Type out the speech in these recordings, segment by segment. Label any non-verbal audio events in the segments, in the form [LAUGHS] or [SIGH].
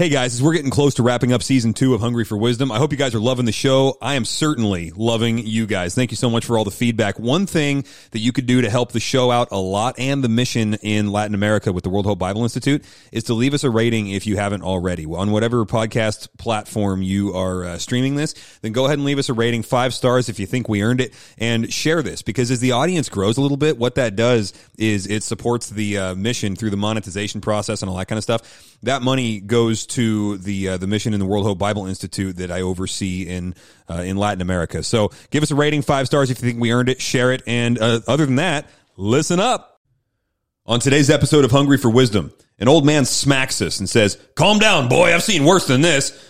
Hey guys, as we're getting close to wrapping up season two of Hungry for Wisdom, I hope you guys are loving the show. I am certainly loving you guys. Thank you so much for all the feedback. One thing that you could do to help the show out a lot and the mission in Latin America with the World Hope Bible Institute is to leave us a rating if you haven't already. On whatever podcast platform you are uh, streaming this, then go ahead and leave us a rating, five stars if you think we earned it, and share this because as the audience grows a little bit, what that does is it supports the uh, mission through the monetization process and all that kind of stuff. That money goes to the uh, the mission in the World Hope Bible Institute that I oversee in uh, in Latin America. So give us a rating, five stars if you think we earned it. Share it, and uh, other than that, listen up. On today's episode of Hungry for Wisdom, an old man smacks us and says, "Calm down, boy. I've seen worse than this."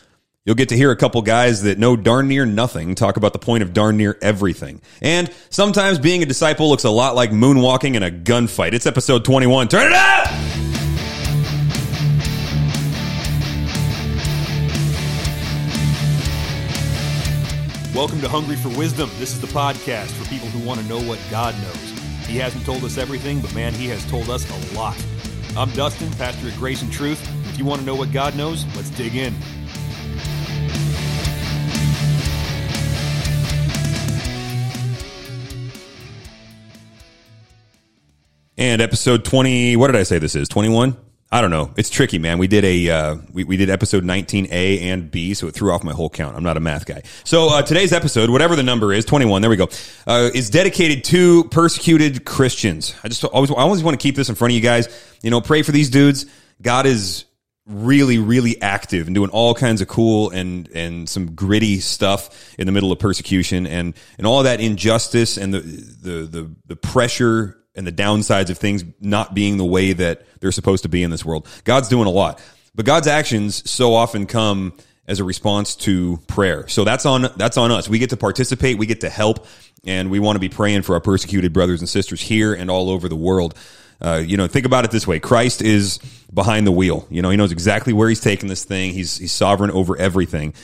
You'll get to hear a couple guys that know darn near nothing talk about the point of darn near everything. And sometimes being a disciple looks a lot like moonwalking in a gunfight. It's episode 21. Turn it up! Welcome to Hungry for Wisdom. This is the podcast for people who want to know what God knows. He hasn't told us everything, but man, He has told us a lot. I'm Dustin, pastor at Grace and Truth. If you want to know what God knows, let's dig in. And episode 20, what did I say this is? 21? I don't know. It's tricky, man. We did a uh, we, we did episode 19A and B, so it threw off my whole count. I'm not a math guy. So uh, today's episode, whatever the number is, 21. There we go. Uh, is dedicated to persecuted Christians. I just always I always want to keep this in front of you guys. You know, pray for these dudes. God is really really active and doing all kinds of cool and and some gritty stuff in the middle of persecution and and all that injustice and the the the, the pressure and the downsides of things not being the way that they're supposed to be in this world. God's doing a lot, but God's actions so often come as a response to prayer. So that's on that's on us. We get to participate, we get to help, and we want to be praying for our persecuted brothers and sisters here and all over the world. Uh, you know, think about it this way: Christ is behind the wheel. You know, he knows exactly where he's taking this thing. He's he's sovereign over everything.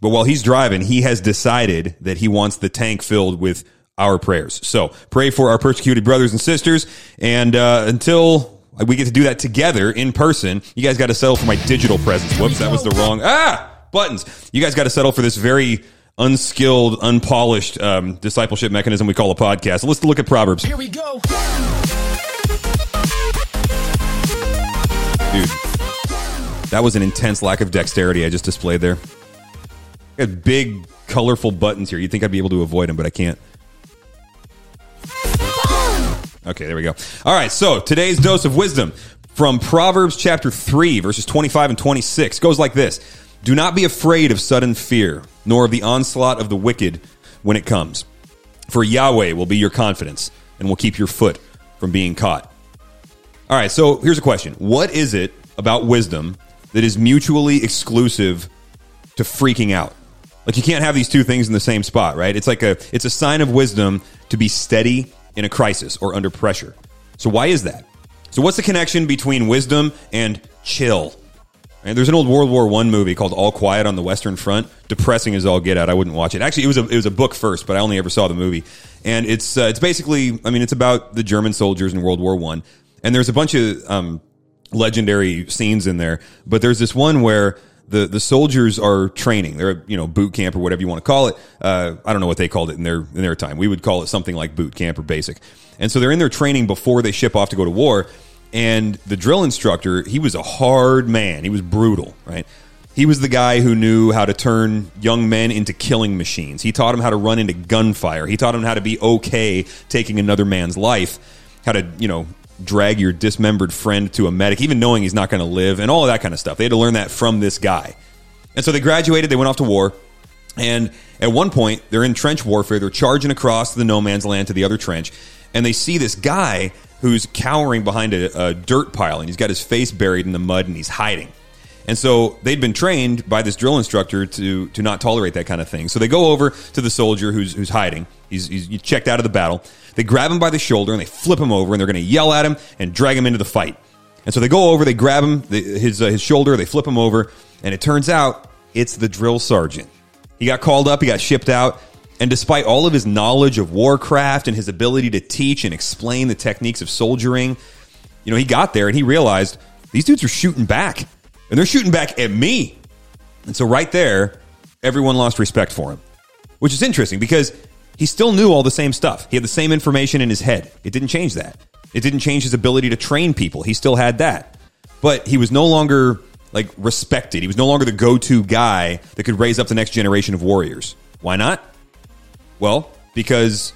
But while he's driving, he has decided that he wants the tank filled with our prayers. So pray for our persecuted brothers and sisters. And uh, until we get to do that together in person, you guys got to settle for my digital presence. Whoops, that was the wrong ah buttons. You guys got to settle for this very unskilled, unpolished um, discipleship mechanism we call a podcast. let's look at Proverbs. Here we go. Dude, that was an intense lack of dexterity I just displayed there. I got big, colorful buttons here. You'd think I'd be able to avoid them, but I can't. Okay, there we go. All right, so today's dose of wisdom from Proverbs chapter 3, verses 25 and 26 goes like this Do not be afraid of sudden fear, nor of the onslaught of the wicked when it comes. For Yahweh will be your confidence and will keep your foot from being caught. All right, so here's a question What is it about wisdom that is mutually exclusive to freaking out? Like you can't have these two things in the same spot, right? It's like a it's a sign of wisdom to be steady in a crisis or under pressure. So, why is that? So, what's the connection between wisdom and chill? And there's an old World War One movie called All Quiet on the Western Front. Depressing as all get out. I wouldn't watch it. Actually, it was a it was a book first, but I only ever saw the movie. And it's uh, it's basically, I mean, it's about the German soldiers in World War One. And there's a bunch of um, legendary scenes in there. But there's this one where the the soldiers are training. They're you know boot camp or whatever you want to call it. Uh, I don't know what they called it in their in their time. We would call it something like boot camp or basic. And so they're in their training before they ship off to go to war. And the drill instructor, he was a hard man. He was brutal, right? He was the guy who knew how to turn young men into killing machines. He taught them how to run into gunfire. He taught them how to be okay taking another man's life, how to, you know, drag your dismembered friend to a medic, even knowing he's not going to live, and all of that kind of stuff. They had to learn that from this guy. And so they graduated, they went off to war. And at one point, they're in trench warfare. They're charging across the no man's land to the other trench. And they see this guy who's cowering behind a, a dirt pile and he's got his face buried in the mud and he's hiding. And so they'd been trained by this drill instructor to to not tolerate that kind of thing. So they go over to the soldier who's who's hiding. He's, he's checked out of the battle. They grab him by the shoulder and they flip him over and they're going to yell at him and drag him into the fight. And so they go over, they grab him his uh, his shoulder, they flip him over, and it turns out it's the drill sergeant. He got called up, he got shipped out, and despite all of his knowledge of warcraft and his ability to teach and explain the techniques of soldiering, you know, he got there and he realized these dudes are shooting back and they're shooting back at me. And so right there, everyone lost respect for him, which is interesting because he still knew all the same stuff. He had the same information in his head. It didn't change that. It didn't change his ability to train people. He still had that. But he was no longer like respected. He was no longer the go-to guy that could raise up the next generation of warriors. Why not? Well, because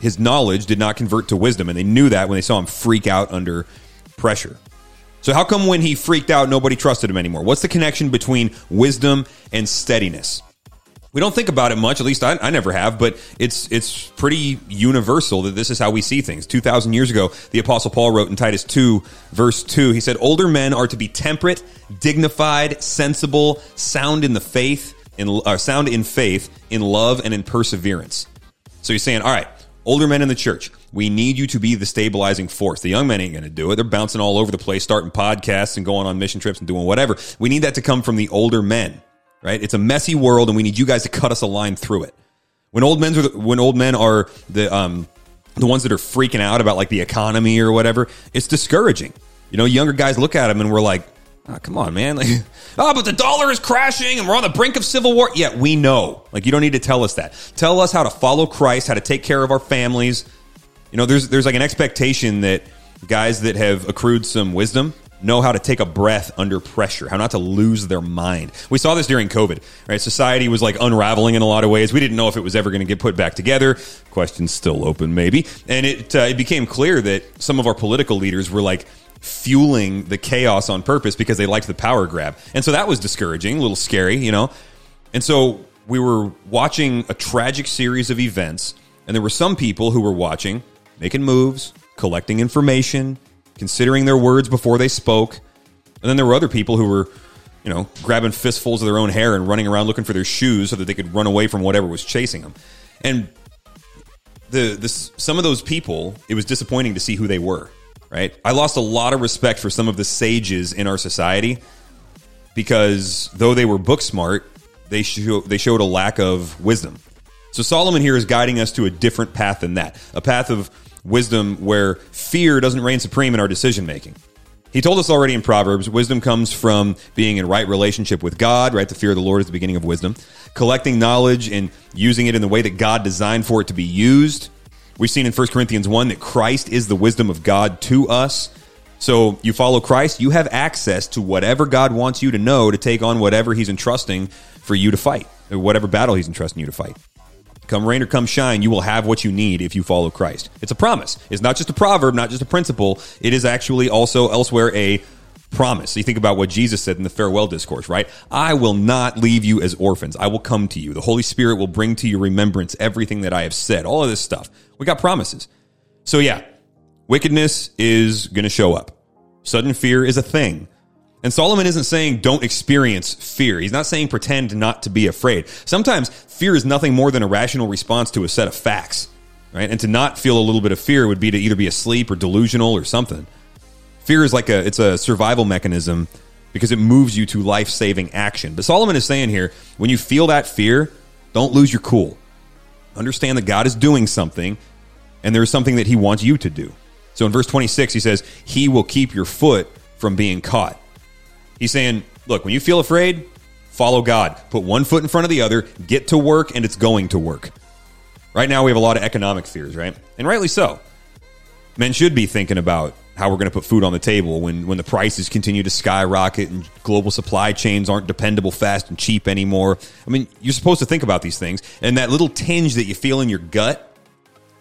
his knowledge did not convert to wisdom, and they knew that when they saw him freak out under pressure. So, how come when he freaked out, nobody trusted him anymore? What's the connection between wisdom and steadiness? We don't think about it much, at least I, I never have, but it's it's pretty universal that this is how we see things. 2,000 years ago, the Apostle Paul wrote in Titus 2, verse 2, he said, Older men are to be temperate, dignified, sensible, sound in the faith, in, uh, sound in faith, in love, and in perseverance. So he's saying, all right, older men in the church, we need you to be the stabilizing force. The young men ain't going to do it. They're bouncing all over the place, starting podcasts and going on mission trips and doing whatever. We need that to come from the older men right? It's a messy world, and we need you guys to cut us a line through it. When old men are the, when old men are the um, the ones that are freaking out about like the economy or whatever, it's discouraging. You know, younger guys look at them and we're like, oh, "Come on, man!" [LAUGHS] Like, oh, but the dollar is crashing and we're on the brink of civil war. Yeah, we know. Like, you don't need to tell us that. Tell us how to follow Christ, how to take care of our families. You know, there's there's like an expectation that guys that have accrued some wisdom know how to take a breath under pressure, how not to lose their mind. We saw this during COVID, right? Society was like unraveling in a lot of ways. We didn't know if it was ever going to get put back together. Questions still open, maybe. And it, uh, it became clear that some of our political leaders were like, fueling the chaos on purpose because they liked the power grab. And so that was discouraging, a little scary, you know? And so we were watching a tragic series of events, and there were some people who were watching, making moves, collecting information, considering their words before they spoke. And then there were other people who were, you know, grabbing fistfuls of their own hair and running around looking for their shoes so that they could run away from whatever was chasing them. And the this some of those people, it was disappointing to see who they were. Right? I lost a lot of respect for some of the sages in our society because though they were book smart, they show, they showed a lack of wisdom. So Solomon here is guiding us to a different path than that, a path of wisdom where fear doesn't reign supreme in our decision making. He told us already in Proverbs, wisdom comes from being in right relationship with God, right? The fear of the Lord is the beginning of wisdom. Collecting knowledge and using it in the way that God designed for it to be used. We've seen in 1 Corinthians 1 that Christ is the wisdom of God to us. So you follow Christ, you have access to whatever God wants you to know to take on whatever he's entrusting for you to fight, or whatever battle he's entrusting you to fight. Come rain or come shine, you will have what you need if you follow Christ. It's a promise. It's not just a proverb, not just a principle. It is actually also elsewhere a promise. So you think about what Jesus said in the farewell discourse, right? I will not leave you as orphans. I will come to you. The Holy Spirit will bring to your remembrance everything that I have said. All of this stuff. We got promises. So yeah, wickedness is going to show up. Sudden fear is a thing. And Solomon isn't saying don't experience fear. He's not saying pretend not to be afraid. Sometimes fear is nothing more than a rational response to a set of facts, right? And to not feel a little bit of fear would be to either be asleep or delusional or something. Fear is like a it's a survival mechanism because it moves you to life-saving action. But Solomon is saying here, when you feel that fear, don't lose your cool. Understand that God is doing something and there's something that he wants you to do. So in verse 26 he says, "He will keep your foot from being caught." He's saying, look, when you feel afraid, follow God. Put one foot in front of the other, get to work, and it's going to work. Right now, we have a lot of economic fears, right? And rightly so. Men should be thinking about how we're going to put food on the table when, when the prices continue to skyrocket and global supply chains aren't dependable, fast, and cheap anymore. I mean, you're supposed to think about these things. And that little tinge that you feel in your gut,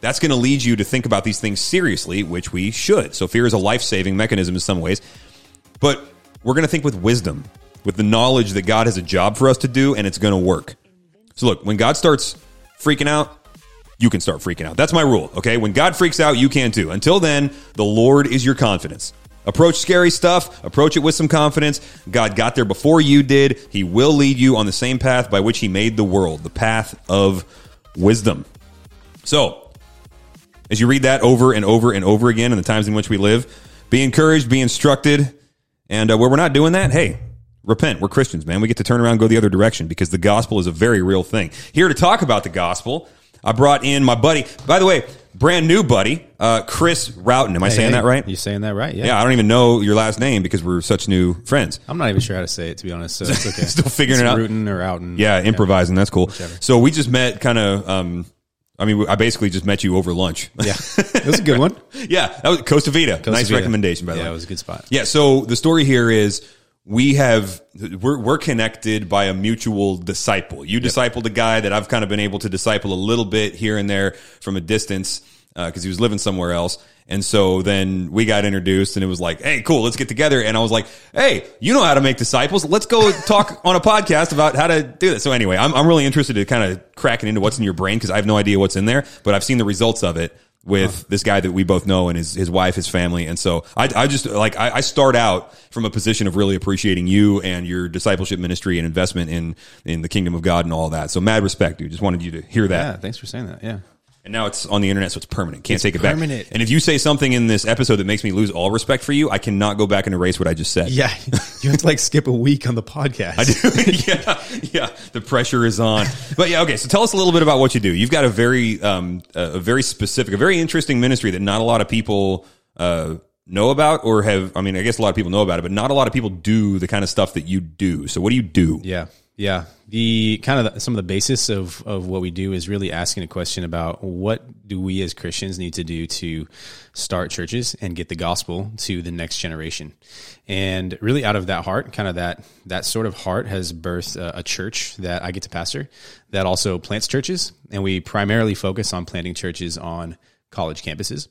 that's going to lead you to think about these things seriously, which we should. So, fear is a life saving mechanism in some ways. But we're going to think with wisdom, with the knowledge that God has a job for us to do and it's going to work. So, look, when God starts freaking out, you can start freaking out. That's my rule, okay? When God freaks out, you can too. Until then, the Lord is your confidence. Approach scary stuff, approach it with some confidence. God got there before you did. He will lead you on the same path by which He made the world, the path of wisdom. So, as you read that over and over and over again in the times in which we live, be encouraged, be instructed and uh, where we're not doing that, hey, repent. We're Christians, man. We get to turn around and go the other direction because the gospel is a very real thing. Here to talk about the gospel, I brought in my buddy. By the way, brand new buddy, uh, Chris Routen. Am I saying Hey, that right? You saying that right? Yeah. Yeah, I don't even know your last name because we're such new friends. I'm not even sure how to say it to be honest. So it's [LAUGHS] okay. Still figuring It's it out. Rootin' or Outin. Yeah, improvising. That's cool. So we just met kind of, um, I mean, I basically just met you over lunch. Yeah. [LAUGHS] It was a good one. yeah, that was Costa Vida. nice Vida. recommendation, by the Yeah, way. it was a good spot. Yeah. So the story here is we have we're we're connected by a mutual disciple. You discipled a guy that I've kind of been able to disciple a little bit here and there from a distance uh, because he was living somewhere else. And so then we got introduced and it was like, Hey, cool. Let's get together. And I was like, Hey, you know how to make disciples. Let's go [LAUGHS] talk on a podcast about how to do this. So anyway, I'm, I'm really interested to kind of cracking into what's in your brain because I have no idea what's in there, but I've seen the results of it with this guy that we both know and his, his wife, his family. And so I, I just like, I, I start out from a position of really appreciating you and your discipleship ministry and investment in, in the kingdom of God and all that. So mad respect, dude. Just wanted you to hear that. Yeah. Thanks for saying that. Yeah. And now it's on the internet, so it's permanent. Can't take it back. permanent. And if you say something in this episode that makes me lose all respect for you, I cannot go back and erase what I just said. Yeah. [LAUGHS] You have to like skip a week on the podcast. I [LAUGHS] yeah, yeah. The pressure is on. But yeah, okay. So tell us a little bit about what you do. You've got a very, um, a very specific, a very interesting ministry that not a lot of people uh, know about, or have. I mean, I guess a lot of people know about it, but not a lot of people do the kind of stuff that you do. So what do you do? Yeah. Yeah. The kind of the, some of the basis of, of what we do is really asking a question about what do we as Christians need to do to start churches and get the gospel to the next generation. And really out of that heart, kind of that, that sort of heart has birthed a, a church that I get to pastor that also plants churches. And we primarily focus on planting churches on college campuses.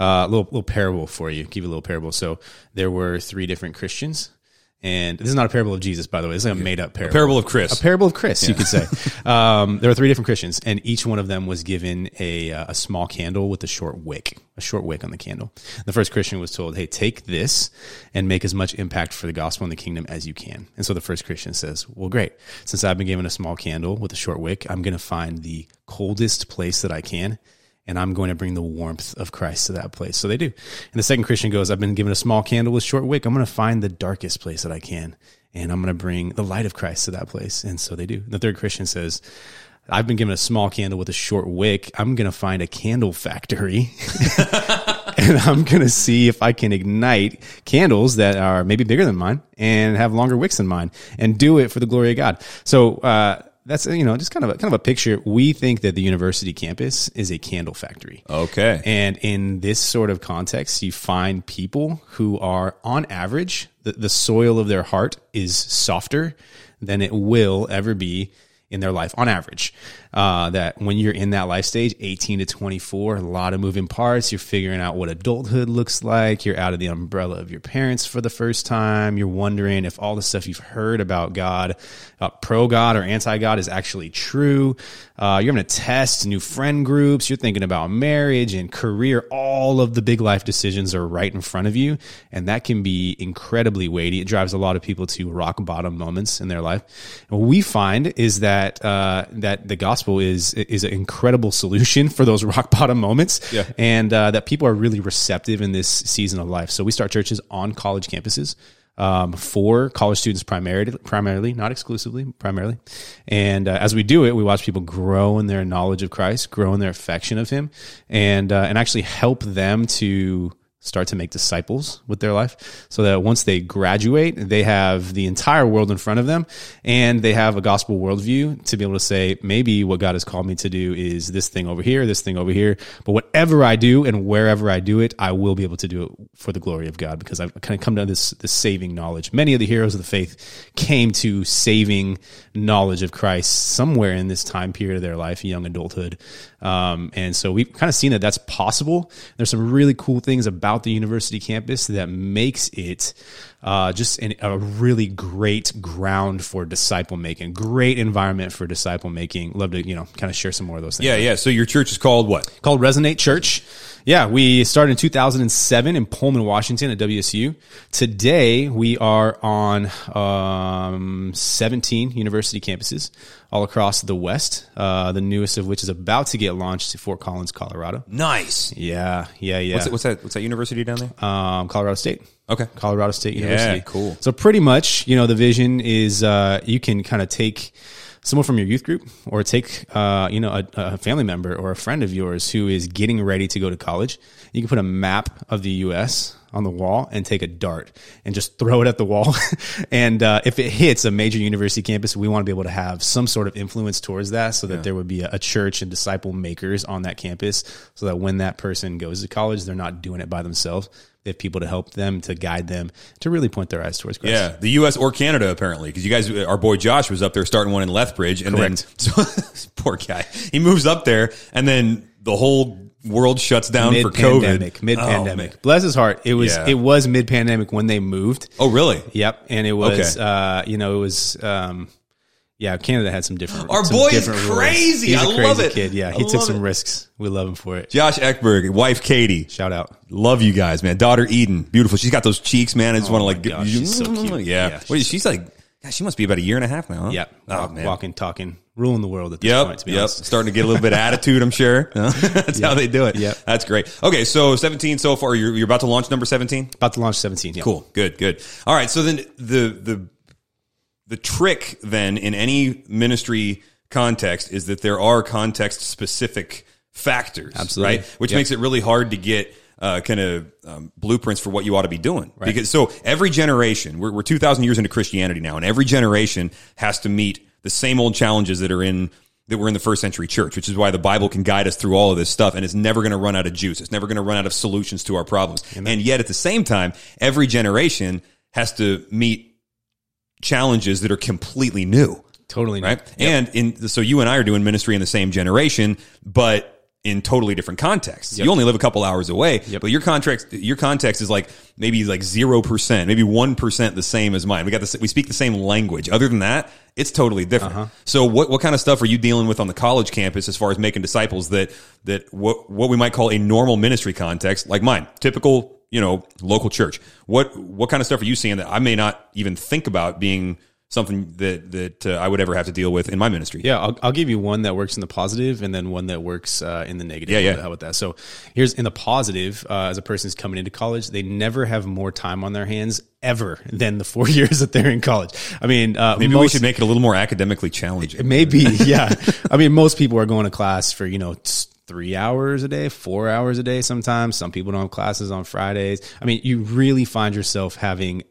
Uh, a little, little parable for you, give you a little parable. So there were three different Christians and this is not a parable of Jesus, by the way. This is like a made up parable. Parable of Chris. A parable of Chris, you could say. [LAUGHS] Um, there were three different Christians, and each one of them was given a, uh, a small candle with a short wick, a short wick on the candle. The first Christian was told, "Hey, take this and make as much impact for the gospel and the kingdom as you can." And so the first Christian says, "Well, great. Since I've been given a small candle with a short wick, I'm going to find the coldest place that I can." And I'm going to bring the warmth of Christ to that place. So they do. And the second Christian goes, I've been given a small candle with short wick. I'm going to find the darkest place that I can, and I'm going to bring the light of Christ to that place. And so they do. And the third Christian says, I've been given a small candle with a short wick. I'm going to find a candle factory [LAUGHS] and I'm going to see if I can ignite candles that are maybe bigger than mine and have longer wicks than mine and do it for the glory of God. So, uh, that's you know just kind of a, kind of a picture. We think that the university campus is a candle factory. Okay. And in this sort of context, you find people who are, on average, the, the soil of their heart is softer than it will ever be in their life on average. Uh, that when you're in that life stage, 18 to 24, a lot of moving parts. You're figuring out what adulthood looks like. You're out of the umbrella of your parents for the first time. You're wondering if all the stuff you've heard about God, uh, pro God or anti God, is actually true. Uh, you're going to test new friend groups. You're thinking about marriage and career. All of the big life decisions are right in front of you. And that can be incredibly weighty. It drives a lot of people to rock bottom moments in their life. And what we find is that, uh, that the gospel is, is an incredible solution for those [LAUGHS] rock bottom moments. Yeah. And, uh, that people are really receptive in this season of life. So we start churches on college campuses um, for college students primarily, primarily, not exclusively, primarily. And uh, as we do it, we watch people grow in their knowledge of Christ, grow in their affection of Him, and uh, and actually help them to start to make disciples with their life so that once they graduate, they have the entire world in front of them and they have a gospel worldview to be able to say, maybe what God has called me to do is this thing over here, this thing over here. But whatever I do and wherever I do it, I will be able to do it for the glory of God because I've kind of come to this, this saving knowledge. Many of the heroes of the faith came to saving knowledge of Christ somewhere in this time period of their life, young adulthood. Um, and so we've kind of seen that that's possible. There's some really cool things about the university campus that makes it uh, just an, a really great ground for disciple making, great environment for disciple making. Love to, you know, kind of share some more of those things. Yeah, yeah. So your church is called what? Called Resonate Church. Yeah, we started in 2007 in Pullman, Washington at WSU. Today we are on um, 17 university campuses all across the West. Uh, the newest of which is about to get launched to Fort Collins, Colorado. Nice. Yeah, yeah, yeah. What's, that, what's that? What's that university down there? Um, Colorado State. Okay. Colorado State University. Yeah, cool. So pretty much, you know, the vision is uh, you can kind of take someone from your youth group or take uh, you know a, a, family member or a friend of yours who is getting ready to go to college you can put a map of the us on the wall and take a dart and just throw it at the wall [LAUGHS] and uh, if it hits a major university campus we want to be able to have some sort of influence towards that so that yeah. there would be a, a church and disciple makers on that campus so that when that person goes to college they're not doing it by themselves they have people to help them, to guide them, to really point their eyes towards Christ. Yeah, the U.S. or Canada apparently, because you guys, our boy Josh was up there starting one in Lethbridge, and Correct. then [LAUGHS] so, poor guy, he moves up there, and then the whole world shuts down mid for COVID. Mid pandemic, oh, bless his heart. It was yeah. it was mid pandemic when they moved. Oh, really? Yep, and it was okay. uh, you know it was. Um, yeah, Canada had some different. Our some boy different is crazy. He's a I crazy love it. Kid. Yeah, he took some it. risks. We love him for it. Josh Eckberg, wife Katie, shout out. Love you guys, man. Daughter Eden, beautiful. She's got those cheeks, man. I just oh want to like. Gosh, she's so cute. Yeah. yeah she's, she's like. Gosh, she must be about a year and a half now. Huh? Yeah. Oh man, walking, talking, ruling the world at this yep, point. To be yep. honest. Starting to get a little bit of [LAUGHS] attitude, I'm sure. [LAUGHS] That's yep. how they do it. Yeah, that's great. Okay, so 17 so far. You're, you're about to launch number 17. About to launch 17. Yeah. Cool. Good. Good. All right. So then the the the trick then in any ministry context is that there are context specific factors, Absolutely. right? Which yep. makes it really hard to get uh, kind of um, blueprints for what you ought to be doing. Right. Because so every generation, we're, we're 2,000 years into Christianity now, and every generation has to meet the same old challenges that are in that were in the first century church, which is why the Bible can guide us through all of this stuff and it's never going to run out of juice. It's never going to run out of solutions to our problems. Amen. And yet at the same time, every generation has to meet challenges that are completely new. Totally new. right. Yep. And in so you and I are doing ministry in the same generation, but in totally different contexts. Yep. You only live a couple hours away, yep. but your context your context is like maybe like zero percent, maybe one percent the same as mine. We got this. We speak the same language. Other than that, it's totally different. Uh-huh. So, what what kind of stuff are you dealing with on the college campus as far as making disciples that that what what we might call a normal ministry context, like mine, typical you know, local church. What what kind of stuff are you seeing that I may not even think about being something that that uh, I would ever have to deal with in my ministry. Yeah, I'll, I'll give you one that works in the positive, and then one that works uh, in the negative. Yeah, yeah. How about that? So here's in the positive. Uh, as a person's coming into college, they never have more time on their hands ever than the four [LAUGHS] years that they're in college. I mean, uh, maybe most, we should make it a little more academically challenging. Maybe, [LAUGHS] yeah. I mean, most people are going to class for you know three hours a day, four hours a day sometimes. Some people don't have classes on Fridays. I mean, you really find yourself having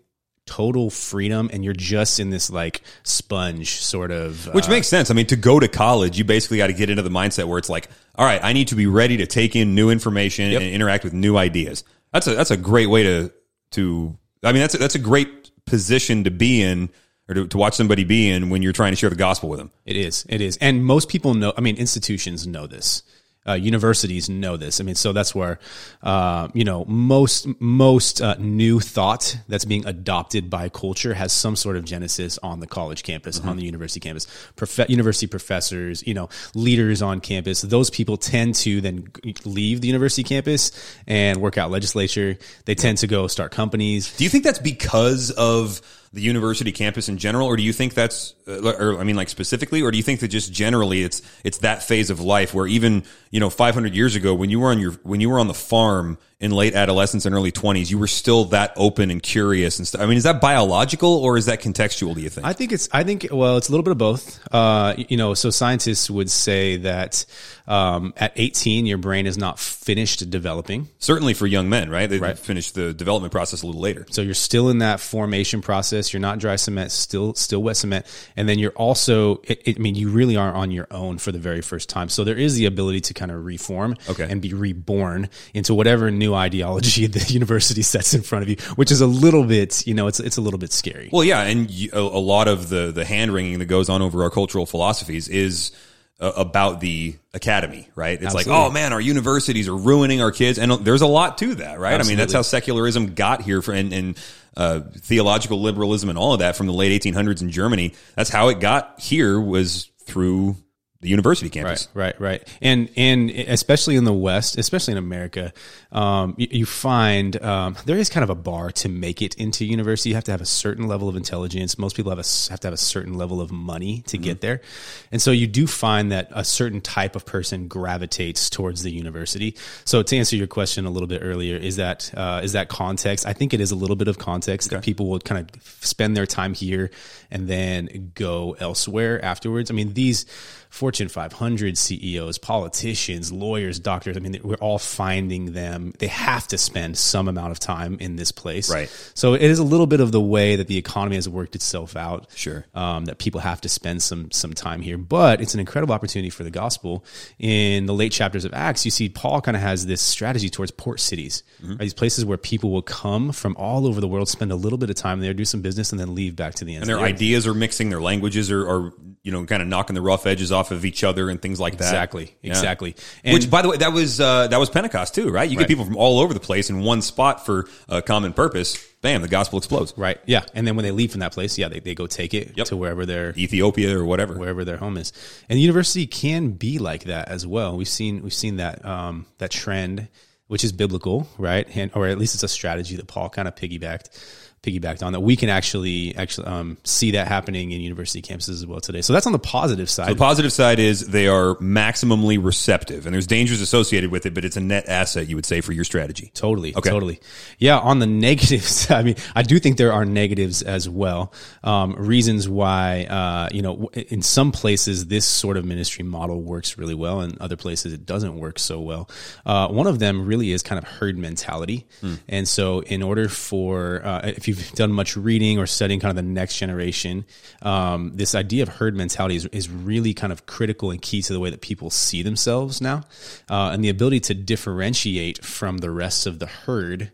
total freedom and you're just in this like sponge sort of which uh, makes sense i mean to go to college you basically got to get into the mindset where it's like all right i need to be ready to take in new information yep. and interact with new ideas that's a that's a great way to to i mean that's a, that's a great position to be in or to, to watch somebody be in when you're trying to share the gospel with them it is it is and most people know i mean institutions know this uh, universities know this. I mean, so that's where uh, you know most most uh, new thought that's being adopted by culture has some sort of genesis on the college campus, mm-hmm. on the university campus. University professors, you know, leaders on campus. Those people tend to then leave the university campus and work out legislature. They tend to go start companies. Do you think that's because of the university campus in general, or do you think that's, uh, or I mean, like specifically, or do you think that just generally it's it's that phase of life where even you know 500 years ago when you were on your when you were on the farm in late adolescence and early 20s, you were still that open and curious and stuff. I mean, is that biological or is that contextual? Do you think? I think it's. I think well, it's a little bit of both. Uh, you know, so scientists would say that um, at 18, your brain is not finished developing. Certainly for young men, right? They right. finish the development process a little later. So you're still in that formation process. You're not dry cement, still still wet cement, and then you're also. It, it, I mean, you really are on your own for the very first time. So there is the ability to kind of reform okay. and be reborn into whatever new ideology [LAUGHS] the university sets in front of you, which is a little bit, you know, it's it's a little bit scary. Well, yeah, and you, a, a, lot of the the hand wringing that goes on over our cultural philosophies is uh, about the academy, right? It's Absolutely. like, oh man, our universities are ruining our kids, and there's a lot to that, right? Absolutely. I mean, that's how secularism got here, for, and, and uh, theological liberalism and all of that from the late 1800s in Germany. That's how it got here was through the university campus. Right, right, right. And and especially in the West, especially in America, um, you, you, find um, there is kind of a bar to make it into university. You have to have a certain level of intelligence. Most people have a, have to have a certain level of money to mm-hmm. get there, and so you do find that a certain type of person gravitates towards the university. So to answer your question a little bit earlier, is that uh, is that context? I think it is a little bit of context okay. that people will kind of spend their time here and then go elsewhere afterwards. I mean these Fortune 500 CEOs, politicians, lawyers, doctors. I mean, we're all finding them. They have to spend some amount of time in this place. Right. So it is a little bit of the way that the economy has worked itself out. Sure. Um, that people have to spend some some time here, but it's an incredible opportunity for the gospel. In the late chapters of Acts, you see Paul kind of has this strategy towards port cities, mm-hmm. right? these places where people will come from all over the world, spend a little bit of time there, do some business, and then leave back to the end. And their the ideas are mixing, their languages are, are you know kind of knocking the rough edges off of each other and things like that. Exactly, yeah. exactly. And Which, by the way, that was uh, that was Pentecost too, right? You right. People from all over the place in one spot for a common purpose. Bam, the gospel explodes. Right. Yeah. And then when they leave from that place, yeah, they, they go take it yep. to wherever their Ethiopia or whatever, wherever their home is. And the university can be like that as well. We've seen we've seen that um, that trend, which is biblical, right? And or at least it's a strategy that Paul kind of piggybacked piggybacked on that we can actually actually um, see that happening in university campuses as well today. So that's on the positive side. So the positive side is they are maximally receptive, and there's dangers associated with it, but it's a net asset, you would say, for your strategy. Totally, okay. totally. Yeah, on the [LAUGHS] negatives, I mean, I do think there are negatives as well. Um, reasons why, uh, you know, in some places this sort of ministry model works really well, and other places it doesn't work so well. Uh, one of them really is kind of herd mentality, hmm. and so in order for uh, if you you've done much reading or studying kind of the next generation, um, this idea of herd mentality is, is really kind of critical and key to the way that people see themselves now. Uh, and the ability to differentiate from the rest of the herd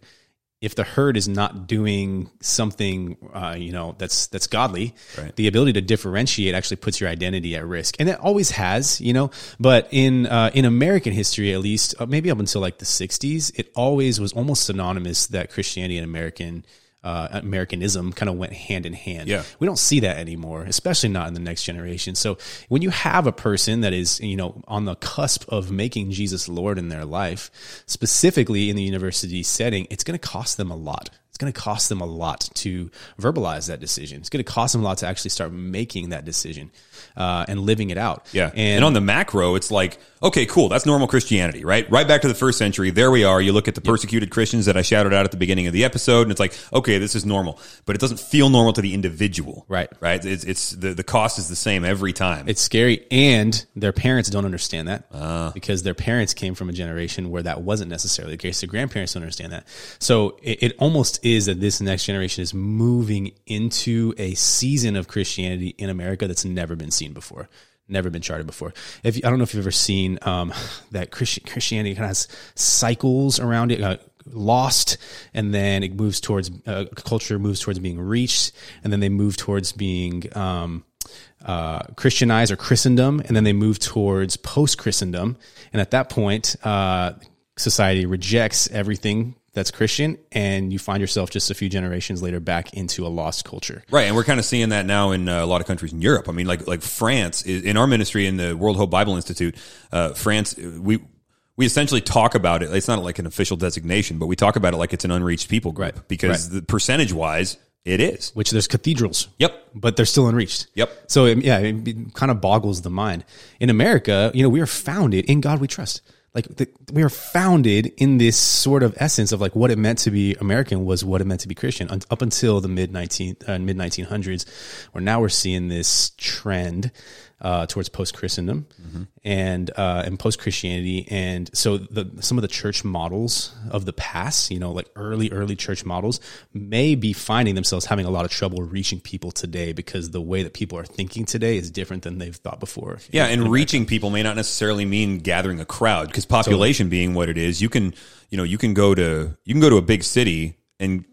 if the herd is not doing something, uh, you know, that's that's godly, right. the ability to differentiate actually puts your identity at risk, and it always has, you know. But in uh, in American history, at least, uh, maybe up until like the '60s, it always was almost synonymous that Christianity and American uh, Americanism kind of went hand in hand. Yeah. We don't see that anymore, especially not in the next generation. So when you have a person that is, you know, on the cusp of making Jesus Lord in their life, specifically in the university setting, it's going to cost them a lot It's going to cost them a lot to verbalize that decision. It's going to cost them a lot to actually start making that decision uh, and living it out. Yeah. And, and, on the macro, it's like, okay, cool. That's normal Christianity, right? Right back to the first century. There we are. You look at the persecuted. Christians that I shouted out at the beginning of the episode, and it's like, okay, this is normal, but it doesn't feel normal to the individual. Right. Right. It's, it's the, the cost is the same every time. It's scary. And their parents don't understand that uh. because their parents came from a generation where that wasn't necessarily the case. Their grandparents don't understand that. So it, it almost is that this next generation is moving into a season of Christianity in America that's never been seen before never been charted before. If I don't know if you've ever seen um, [LAUGHS] that Christi- Christianity kind of has cycles around it. Uh, lost and then it moves towards uh, culture moves towards being reached and then they move towards being um, uh, Christianized or Christendom, and then they move towards post Christendom. And at that point, uh, society rejects everything that's Christian, and you find yourself just a few generations later back into a lost culture. Right, and we're kind of seeing that now in uh, a lot of countries in Europe. I mean, like like France in our ministry in the World Hope Bible Institute, uh, France we. We essentially talk about it. It's not like an official designation, but we talk about it like it's an unreached people group right. because right. the percentage wise, it is. Which there's cathedrals. Yep. But they're still unreached. Yep. So yeah, it kind of boggles the mind. In America, you know, we are founded in God we trust like the, we were founded in this sort of essence of like what it meant to be American was what it meant to be Christian up until the mid 19 uh, mid 1900s where now we're seeing this trend uh, towards post Christendom mm-hmm. and uh, and post Christianity, and so the some of the church models of the past, you know, like early early church models, may be finding themselves having a lot of trouble reaching people today because the way that people are thinking today is different than they've thought before. Yeah, and reaching people may not necessarily mean gathering a crowd because population being what it is, you can you know you can go to you can go to a big city and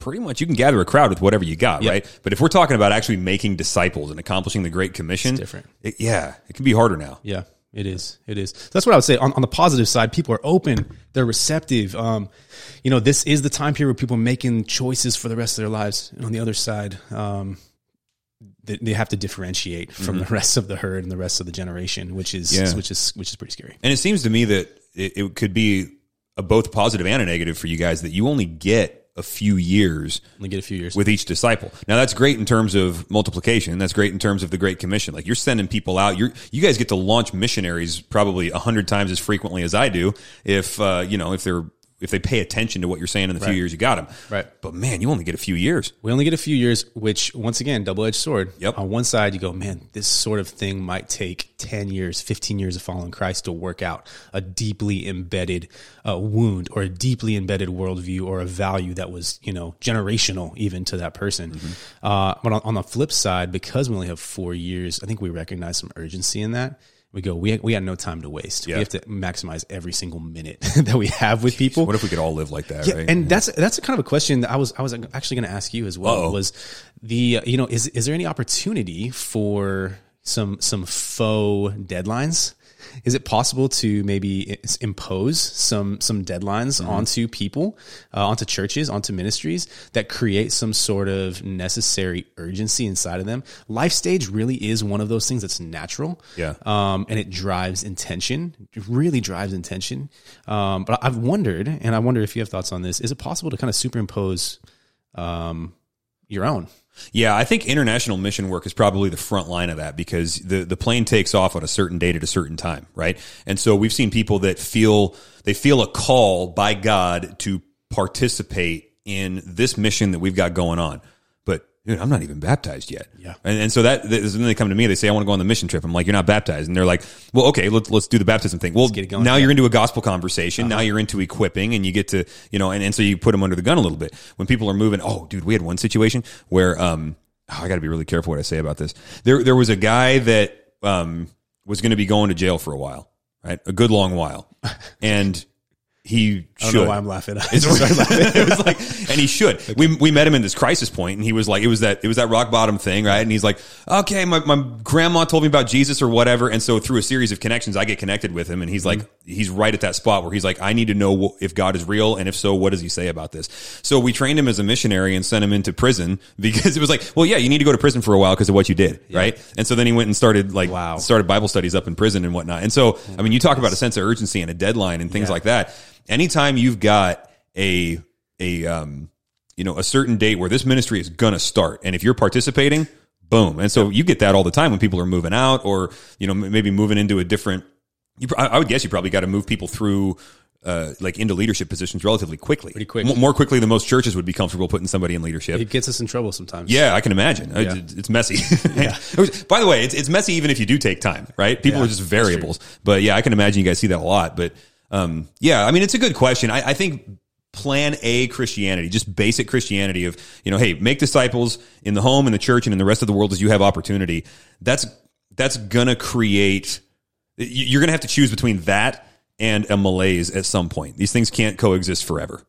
pretty much you can gather a crowd with whatever you got, yep. right? But if we're talking about actually making disciples and accomplishing the Great Commission, it's different. It, yeah, it can be harder now. Yeah, it is. It is. So that's what I would say. On, on the positive side, people are open. They're receptive. Um, you know, this is the time period where people are making choices for the rest of their lives. And on the other side, um, they they have to differentiate from the rest of the herd and the rest of the generation, which is Yeah. which is which is pretty scary. And it seems to me that it, it could be a both positive and a negative for you guys that you only get a few years Only get a few years. with each disciple. Now that's great in terms of multiplication. That's great in terms of the Great Commission. Like you're sending people out. You're you guys get to launch missionaries probably a hundred times as frequently as I do. If uh, you know if they're if they pay attention to what you're saying in the few years you got them. Right. But man, you only get a few years. We only get a few years, which once again, double edged sword. Yep. On one side, you go, man, this sort of thing might take 10 years, 15 years of following Christ to work out a deeply embedded uh, wound or a deeply embedded worldview or a value that was, you know, generational even to that person. Uh, but on, on the flip side, because we only have four years, I think we recognize some urgency in that. We go, we, we got no time to waste. Yeah. We have to maximize every single minute [LAUGHS] that we have with people. What if we could all live like that? Yeah, right? and that's that's a kind of a question that I was I was actually going to ask you as well. Uh-oh. Was the you know is is there any opportunity for some some faux deadlines? Is it possible to maybe impose some some deadlines Mm-hmm. onto people, uh, onto churches, onto ministries that create some sort of necessary urgency inside of them? Life stage really is one of those things that's natural, Yeah. um, and it drives intention. It really drives intention. Um, but I've wondered, and I wonder if you have thoughts on this: Is it possible to kind of superimpose um, your own? Yeah, I think international mission work is probably the front line of that because the, the plane takes off on a certain date at a certain time, right? And so we've seen people that feel they feel a call by God to participate in this mission that we've got going on. Dude, I'm not even baptized yet. Yeah. And, and so that then they come to me, they say, I want to go on the mission trip. I'm like, you're not baptized. And they're like, well, okay, let's, let's do the baptism thing. Well, get it going. now Yeah. Uh-huh. you're into a gospel conversation. Now you're into equipping and you get to, you know, and, and so you put them under the gun a little bit. When people are moving, oh, dude, we had one situation where, um, oh, I got to be really careful what I say about this. There, there was a guy that, um, was going to be going to jail for a while, right? A good long while. [LAUGHS] And he I don't should. know why I'm laughing. [LAUGHS] I It's [LAUGHS] laughing. it was like, and he should. [LAUGHS] We we met him in this crisis point, and he was like, it was that it was that rock bottom thing, right? And he's like, okay, my my grandma told me about Jesus or whatever, and so through a series of connections, I get connected with him, and he's mm-hmm. like, he's right at that spot where he's like, I need to know if God is real, and if so, what does He say about this? So we trained him as a missionary and sent him into prison because it was like, well, yeah, you need to go to prison for a while because of what you did, right? And so then he went and started like Wow. started Bible studies up in prison and whatnot. And so, I mean, you talk about a sense of urgency and a deadline and things Yeah. like that. Anytime you've got a a um you know a certain date where this ministry is gonna start, and if you're participating, boom. And so you get that all the time when people are moving out or you know maybe moving into a different. You, I would guess you probably got to move people through. Uh, like into leadership positions relatively quickly, Pretty quick. M- more quickly than most churches would be comfortable putting somebody in leadership. It gets us in trouble sometimes. Yeah, I can imagine. Uh, Yeah. It's, messy. [LAUGHS] [LAUGHS] By the way, it's, it's messy even if you do take time, right? People Yeah, are just variables. But yeah, I can imagine you guys see that a lot. But um, yeah, I mean, it's a good question. I, I think plan A Christianity, just basic Christianity of, you know, hey, make disciples in the home, in the church, and in the rest of the world as you have opportunity. That's, that's gonna create, you- you're gonna have to choose between that and a malaise at some point. These things can't coexist forever.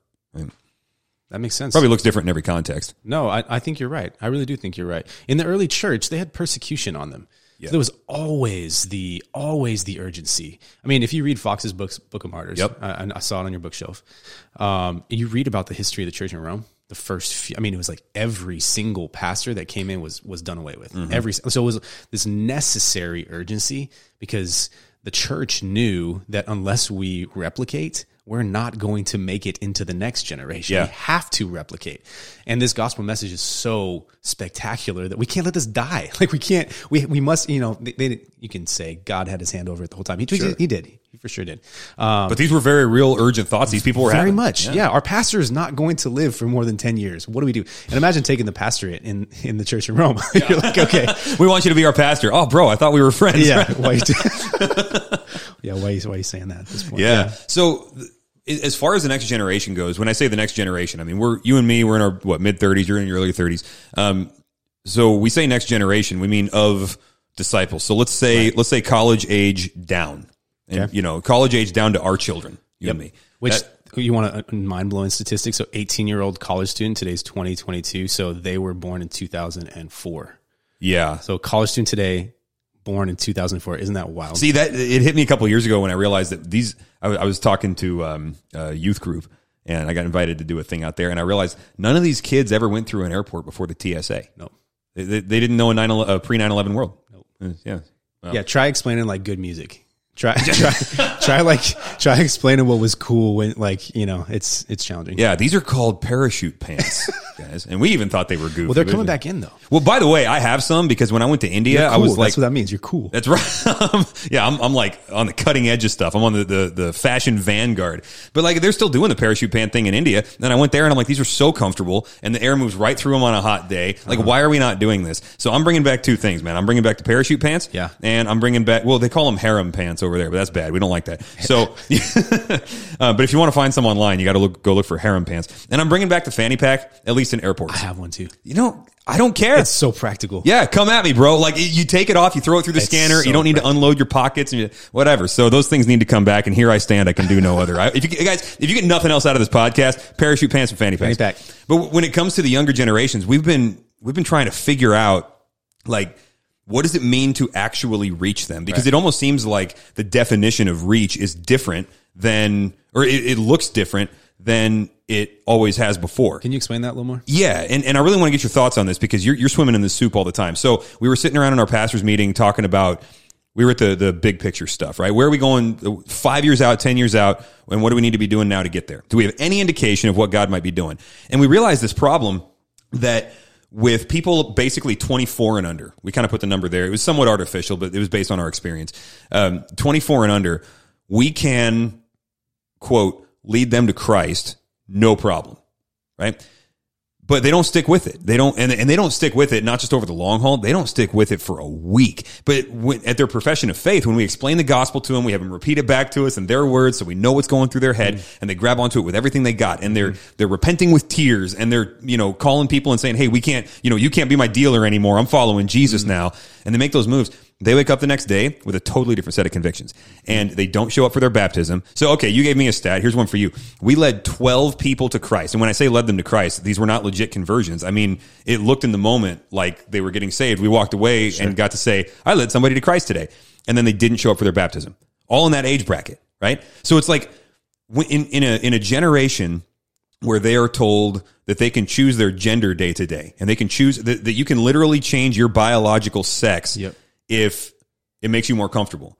that makes sense. Probably looks different in every context. No, I, I think you're right. I really do think you're right. In the early church, they had persecution on them. So there was always the always the urgency. I mean, if you read Foxe's books, Book of Martyrs, Yep. I, I saw it on your bookshelf. Um, and you read about the history of the church in Rome. The first, few, I mean, it was like every single pastor that came in was was done away with. Every so it was this necessary urgency because the church knew that unless we replicate, we're not going to make it into the next generation. Yeah. We have to replicate. And this gospel message is so spectacular that we can't let this die. [LAUGHS] Like we can't, we, we must, you know, they, they, you can say God had his hand over it the whole time. He, he, he did. He for sure did. Um, But these were very real, urgent thoughts these people were very having. much. Yeah. Our pastor is not going to live for more than 10 years. What do we do? And imagine taking the pastorate in, in the church in Rome. [LAUGHS] You're like, okay. [LAUGHS] We want you to be our pastor. Oh, bro, I thought we were friends. Yeah. Why you yeah. Why, you- why are you saying that at this point? Yeah. So, th- as far as the next generation goes, when I say the next generation, I mean we're you and me. We're in our what mid thirties. You're in your early thirties. Um, so we say next generation, we mean of disciples. So let's say let's say college age down, and Okay. you know college age down to our children, you and me. Which That- you want a mind blowing statistic? So, 18 year old college student, today's 2022. So, they were born in 2004. yeah. So, college student today, born in 2004. Isn't that wild? See that it hit me a couple years ago when I realized that these. I, was- I was talking to um, a youth group, and I got invited to do a thing out there, and I realized none of these kids ever went through an airport before the TSA. no. They, they, they didn't know a 9 uh, pre 9 11 world. Nope. Yeah. Yeah, try explaining like good music. Try [LAUGHS] try try like try explaining what was cool when like you know it's it's challenging. Yeah, these are called parachute pants, [LAUGHS] guys, and we even thought they were goofy. Well, they're coming back in though. Well, by the way, I have some because when I went to India, I was like, that's what that means. You're cool. That's [LAUGHS] right. yeah, I'm, I'm like on the cutting edge of stuff. I'm on the, the, the fashion vanguard. But like they're still doing the parachute pant thing in India. And I went there and I'm like, these are so comfortable and the air moves right through them on a hot day. Like, why are we not doing this? So I'm bringing back two things, man. I'm bringing back the parachute pants. Yeah. And I'm bringing back, well, they call them harem pants over there, but that's bad. We don't like that. [LAUGHS] So, [LAUGHS] uh, but if you want to find some online, you got to look, go look for harem pants. And I'm bringing back the fanny pack, at least in airports. I have one too. You know, I don't care. It's so practical. Yeah, come at me, bro. Like you take it off, you throw it through the It's scanner. so you don't need to unload your pockets and you, whatever. So those things need to come back. And here I stand. I can do no other. I, if you guys, if you get nothing else out of this podcast, parachute pants and fanny packs. Fanny pack. But when it comes to the younger generations, we've been we've been trying to figure out like what does it mean to actually reach them? Because it almost seems like the definition of reach is different than, or it, it looks different than it always has before. Can you explain that a little more? Yeah, and, and I really want to get your thoughts on this because you're, you're swimming in the soup all the time. So we were sitting around in our pastors meeting talking about we were at the the big picture stuff, right? Where are we going five years out, ten years out, and what do we need to be doing now to get there? Do we have any indication of what God might be doing? And we realized this problem that with people basically 24 and under, we kind of put the number there. It was somewhat artificial, but it was based on our experience. Um, 24 and under, we can quote lead them to Christ, no problem, right? But they don't stick with it. They don't, and, and they don't stick with it not just over the long haul. They don't stick with it for a week. But when, at their profession of faith, when we explain the gospel to them, we have them repeat it back to us in their words, so we know what's going through their head, mm-hmm. and they grab onto it with everything they got, and they're mm-hmm. they're repenting with tears, and they're you know calling people and saying, "Hey, we can't, you know, you can't be my dealer anymore. I'm following Jesus mm-hmm. now," and they make those moves. They wake up the next day with a totally different set of convictions and they don't show up for their baptism. So, okay, you gave me a stat. Here's one for you. We led 12 people to Christ. And when I say led them to Christ, these were not legit conversions. I mean, it looked in the moment like they were getting saved. We walked away and got to say, I led somebody to Christ today. And then they didn't show up for their baptism. All in that age bracket, right? So it's like in, in a, in a generation where they are told that they can choose their gender day to day and they can choose that, that you can literally change your biological sex Yep. If it makes you more comfortable.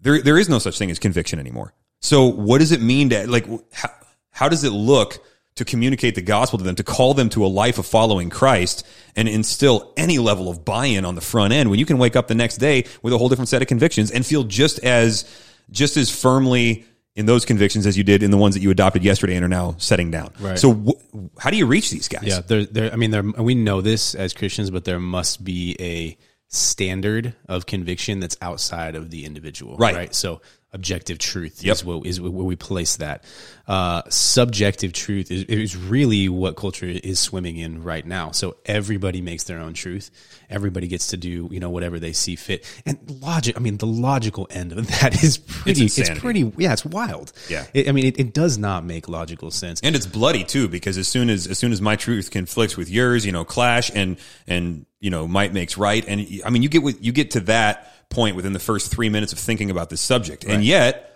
There, there is no such thing as conviction anymore. So what does it mean to like, how, how does it look to communicate the gospel to them, to call them to a life of following Christ and instill any level of buy-in on the front end when you can wake up the next day with a whole different set of convictions and feel just as, just as firmly in those convictions as you did in the ones that you adopted yesterday and are now setting down. Right. So wh- how do you reach these guys? Yeah, there. I mean, there. We know this as Christians, but there must be a standard of conviction that's outside of the individual, Right. right? So objective truth Yep. is what is where we place that. Uh, subjective truth is, is really what culture is swimming in right now. So everybody makes their own truth. Everybody gets to do you know whatever they see fit. And logic. I mean, the logical end of [LAUGHS] that is pretty. It's, insanity. pretty. Yeah, it's wild. Yeah. It, I mean, it, it does not make logical sense. and it's bloody too because as soon as as soon as my truth conflicts with yours you know clash and and you know might makes right and i mean you get with you get to that point within the first three minutes of thinking about this subject and yet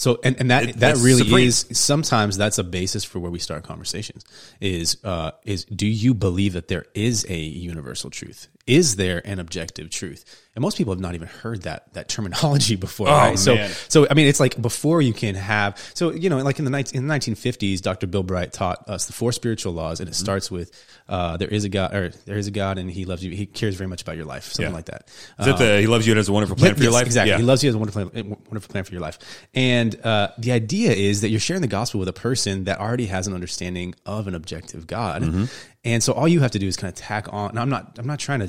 So and, and that It- that really supreme. is sometimes that's a basis for where we start conversations is uh is do you believe that there is a universal truth? Is there an objective truth? And most people have not even heard that that terminology [LAUGHS] before. right? So Oh, man. so I mean it's like before you can have so you know like in the 19, in the 1950s Dr. Bill Bright taught us the four spiritual laws Mm-hmm. and it starts with uh there is a God or there is a God and he loves you he cares very much about your life something Yeah. like that. is that the he loves you and has a wonderful plan for your life Exactly. yeah He loves you as a wonderful, plan, wonderful plan for your life. And uh, the idea is that you're sharing the gospel with a person that already has an understanding of an objective God. Mm-hmm. And so all you have to do is kind of tack on. And I'm not. I'm not trying to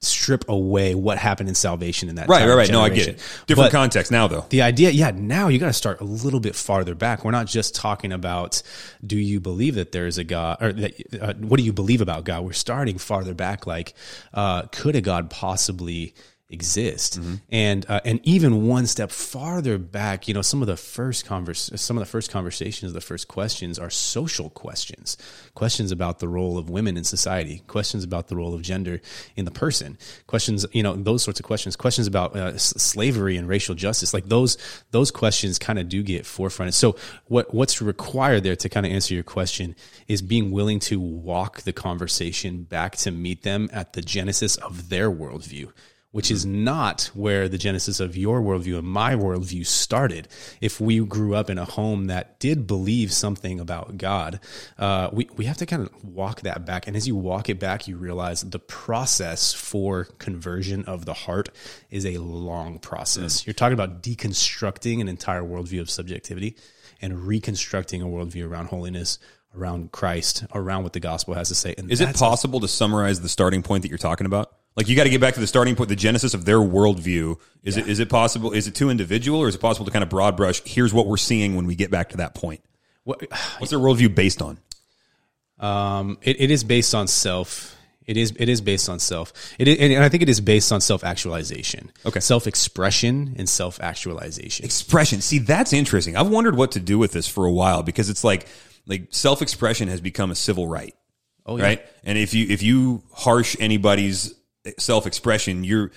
strip away what happened in salvation in that right time right right no i get it different But- context now though the idea, yeah, now you got to start a little bit farther back. We're not just talking about do you believe that there is a God, or that, uh, what do you believe about God? We're starting farther back, like uh, could a God possibly exist. And uh, and even one step farther back you know some of the first converse some of the first conversations the first questions are social questions. Questions about the role of women in society. Questions about the role of gender in the person. Questions you know those sorts of questions. Questions about uh, s- slavery and racial justice. Like those those questions kind of do get forefronted so what what's required there to kind of answer your question is being willing to walk the conversation back to meet them at the genesis of their worldview which is not where the genesis of your worldview and my worldview started. If we grew up in a home that did believe something about God, uh, we, we have to kind of walk that back. And as you walk it back, you realize the process for conversion of the heart is a long process. You're talking about deconstructing an entire worldview of subjectivity and reconstructing a worldview around holiness, around Christ, around what the gospel has to say. And Is it possible to summarize the starting point that you're talking about? Like you got to get back to the starting point, the genesis of their worldview. Is it is it possible? Is it too individual, or is it possible to kind of broad brush? Here's what we're seeing when we get back to that point. what, What's their worldview based on? Um, it, it is based on self. It is it is based on self. It is, and I think it is based on self actualization. Okay. self expression and self actualization. Expression. See, that's interesting. I've wondered what to do with this for a while because it's like like self expression has become a civil right. Oh, yeah. right? And if you if you harsh anybody's self expression, you're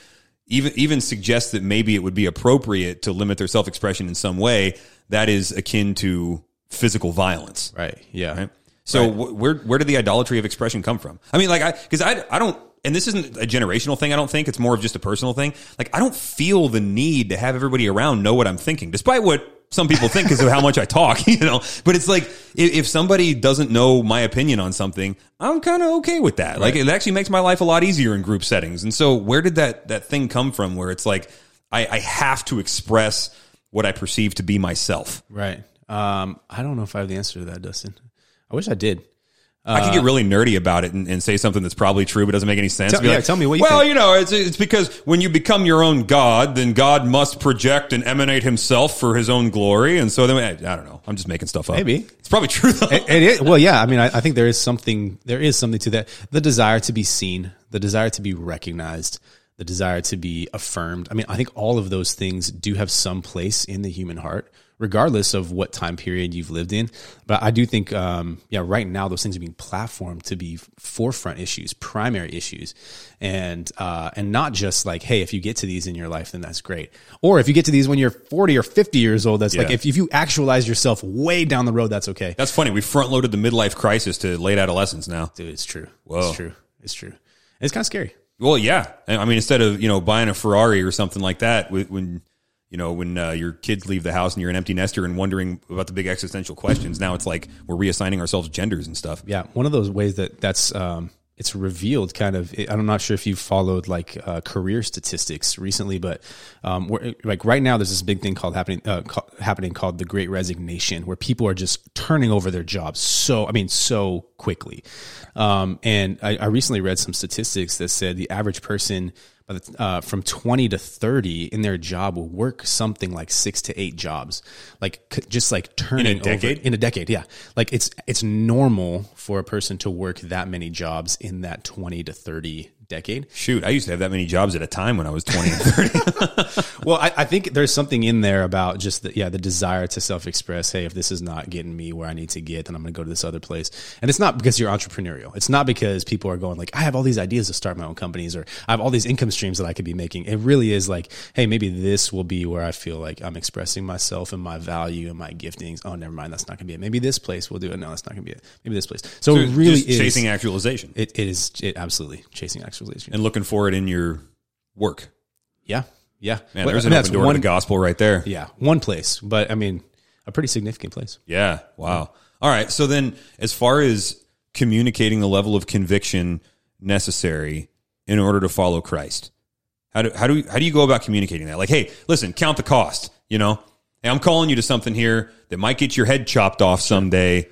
even even suggest that maybe it would be appropriate to limit their self expression in some way. That is akin to physical violence, Right. Yeah. right? So wh- where where did the idolatry of expression come from? I mean, like I because I I don't. And this isn't a generational thing. I don't think it's more of just a personal thing. Like I don't feel the need to have everybody around know what I'm thinking, despite what some people think because of how much I talk, [LAUGHS] you know. But it's like if, if somebody doesn't know my opinion on something, I'm kind of okay with that. Like it actually makes my life a lot easier in group settings. And so where did that that thing come from? Where it's like I, I have to express what I perceive to be myself. Right. Um, I don't know if I have the answer to that, Dustin. I wish I did. I could get uh, really nerdy about it and, and say something that's probably true but doesn't make any sense. Tell- yeah, like, tell me what you Well, think. you know, it's it's because when you become your own god, then God must project and emanate Himself for His own glory, and so then I, I don't know. I'm just making stuff up. Maybe. it's probably true though. It- it is- well, yeah. I mean, I, I think there is something. There is something to that. The desire to be seen, the desire to be recognized, the desire to be affirmed. I mean, I think all of those things do have some place in the human heart, regardless of what time period you've lived in. But I do think, um, yeah, right now those things are being platformed to be forefront issues, primary issues, and uh, and not just like, hey, if you get to these in your life, then that's great. Or if you get to these when you're 40 or 50 years old, that's like if, if you actualize yourself way down the road, that's okay. That's funny. We front loaded the midlife crisis to late adolescence now. Dude, it's true. Whoa. It's true. It's true. It's kind of scary. Well, yeah. I mean, instead of you know buying a Ferrari or something like that, when you know when uh, your kids leave the house and you're an empty nester and wondering about the big existential questions, now it's like we're reassigning ourselves genders and stuff. Yeah, one of those ways that that's um, it's revealed kind of. I'm not sure if you followed like uh, career statistics recently, but um, like right now, there's this big thing called happening uh, ca- happening called the Great Resignation, where people are just turning over their jobs so I mean so quickly. Um, and I, I recently read some statistics that said the average person. The- Uh, from 20 to 30 in their job will work something like six to eight jobs, like c- just like turning decade? over in a decade. Yeah, like it's it's normal for a person to work that many jobs in that twenty to thirty decade. Shoot, I used to have that many jobs at a time when I was 20 and 30. [LAUGHS] Well, I, I think there's something in there about just the, yeah the desire to self express. Hey, if this is not getting me where I need to get, then I'm going to go to this other place. And it's not because you're entrepreneurial. It's not because people are going like I have all these ideas to start my own companies or I have all these income streams that I could be making. It really is like hey, maybe this will be where I feel like I'm expressing myself and my value and my giftings. Oh, never mind, that's not going to be it. Maybe this place will do it. No, that's not going to be it. Maybe this place. So, it really Just is chasing actualization It, it is it absolutely chasing actualization. And looking for it in your work. Yeah, yeah. Man, there's I an mean, open door one, to the gospel right there. Yeah, one place, but I mean, a pretty significant place. Yeah. Wow. All right. So then, as far as communicating the level of conviction necessary in order to follow Christ, how do how do how do you go about communicating that? Like, hey, listen, count the cost. You know, hey, I'm calling you to something here that might get your head chopped off someday.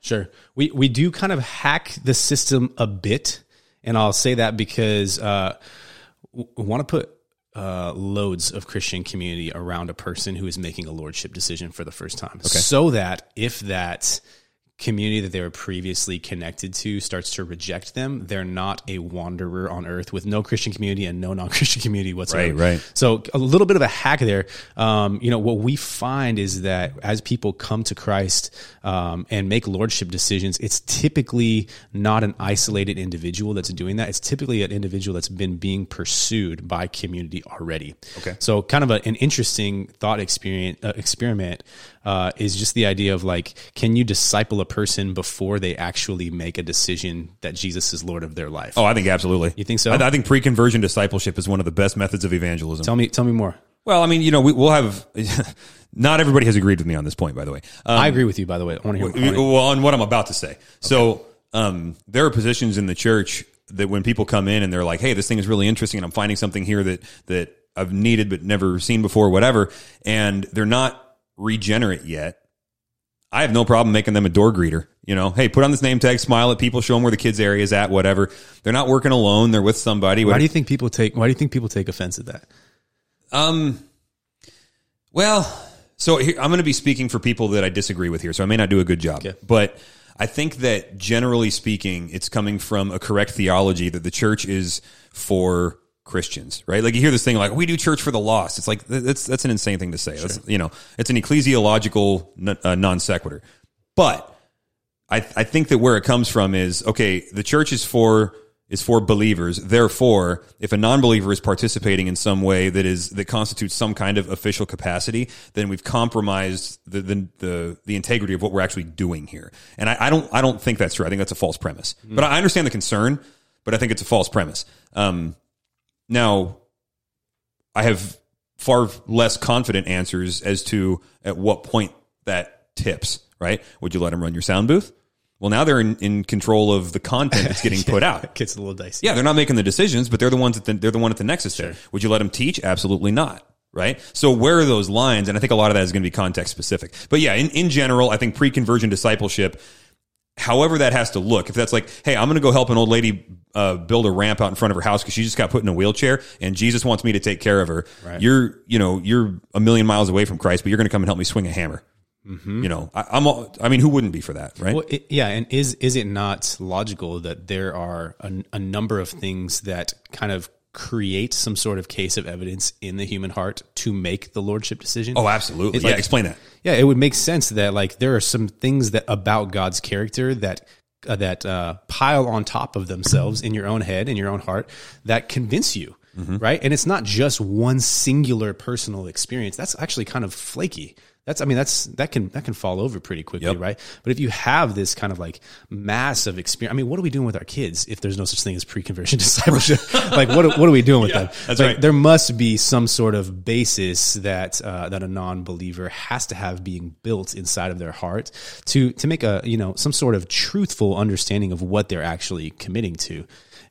Sure, we we do kind of hack the system a bit, and I'll say that because uh, we want to put uh, loads of Christian community around a person who is making a lordship decision for the first time, so that if that community that they were previously connected to starts to reject them, they're not a wanderer on earth with no Christian community and no non-Christian community whatsoever. Right, right. So a little bit of a hack there. Um, you know, what we find is that as people come to Christ um, and make lordship decisions, it's typically not an isolated individual that's doing that. It's typically an individual that's been being pursued by community already. Okay. So kind of a, an interesting thought experience uh, experiment uh, is just the idea of like, can you disciple a person before they actually make a decision that Jesus is Lord of their life? Oh, I think absolutely. You think so? I, I think pre-conversion discipleship is one of the best methods of evangelism. tell me, tell me more. well, I mean, you know, we, we'll have. [LAUGHS] not everybody has agreed with me on this point, by the way. Um, I agree with you, by the way. I want to hear. Well, on what I'm about to say. So, um, there are positions in the church that when people come in and they're like, "Hey, this thing is really interesting, and I'm finding something here that that I've needed but never seen before, whatever," and they're not regenerate yet. I have no problem making them a door greeter. You know, hey, put on this name tag, smile at people, show them where the kids' area is at, whatever. They're not working alone; they're with somebody. Why do you think people take? Why do you think people take offense at that? Um, well, so here, I'm going to be speaking for people that I disagree with here, so I may not do a good job. Okay. But I think that generally speaking, it's coming from a correct theology that the church is for Christians, right? Like you hear this thing like we do church for the lost. It's like that's that's an insane thing to say. That's, you know, it's an ecclesiological uh, non sequitur. But I, I think that where it comes from is okay. The church is for is for believers. Therefore, if a non-believer is participating in some way that is that constitutes some kind of official capacity, then we've compromised the the the, the integrity of what we're actually doing here. And I, I don't I don't think that's true. I think that's a false premise. But I understand the concern, but I think it's a false premise. Um, now, I have far less confident answers as to at what point that tips. Right? Would you let them run your sound booth? Well, now they're in, in control of the content that's getting [LAUGHS] put out. It gets a little dicey. Yeah, they're not making the decisions, but they're the ones at the, they're the one at the nexus there. Would you let them teach? Absolutely not. Right. So where are those lines? And I think a lot of that is going to be context specific. But yeah, in, in general, I think pre-conversion discipleship, however that has to look, if that's like, hey, I'm going to go help an old lady uh, build a ramp out in front of her house because she just got put in a wheelchair and Jesus wants me to take care of her. Right. You're, you know, you're a million miles away from Christ, but you're going to come and help me swing a hammer. You know, I, I'm, I mean, who wouldn't be for that? Right. Well, it, yeah, and is is it not logical that there are a, a number of things that kind of create some sort of case of evidence in the human heart to make the lordship decision? oh, absolutely. It's yeah. like- explain that. Yeah, it would make sense that like there are some things that about God's character that uh, that uh, pile on top of themselves in your own head in your own heart that convince you, right? And it's not just one singular personal experience. That's actually kind of flaky. That's I mean that's that can that can fall over pretty quickly, Yep. right? But if you have this kind of like mass of experience, I mean, what are we doing with our kids if there's no such thing as pre-conversion [LAUGHS] discipleship? like, what are- what are we doing with them? that's Like, right. there must be some sort of basis that uh, that a non-believer has to have being built inside of their heart to to make a you know some sort of truthful understanding of what they're actually committing to,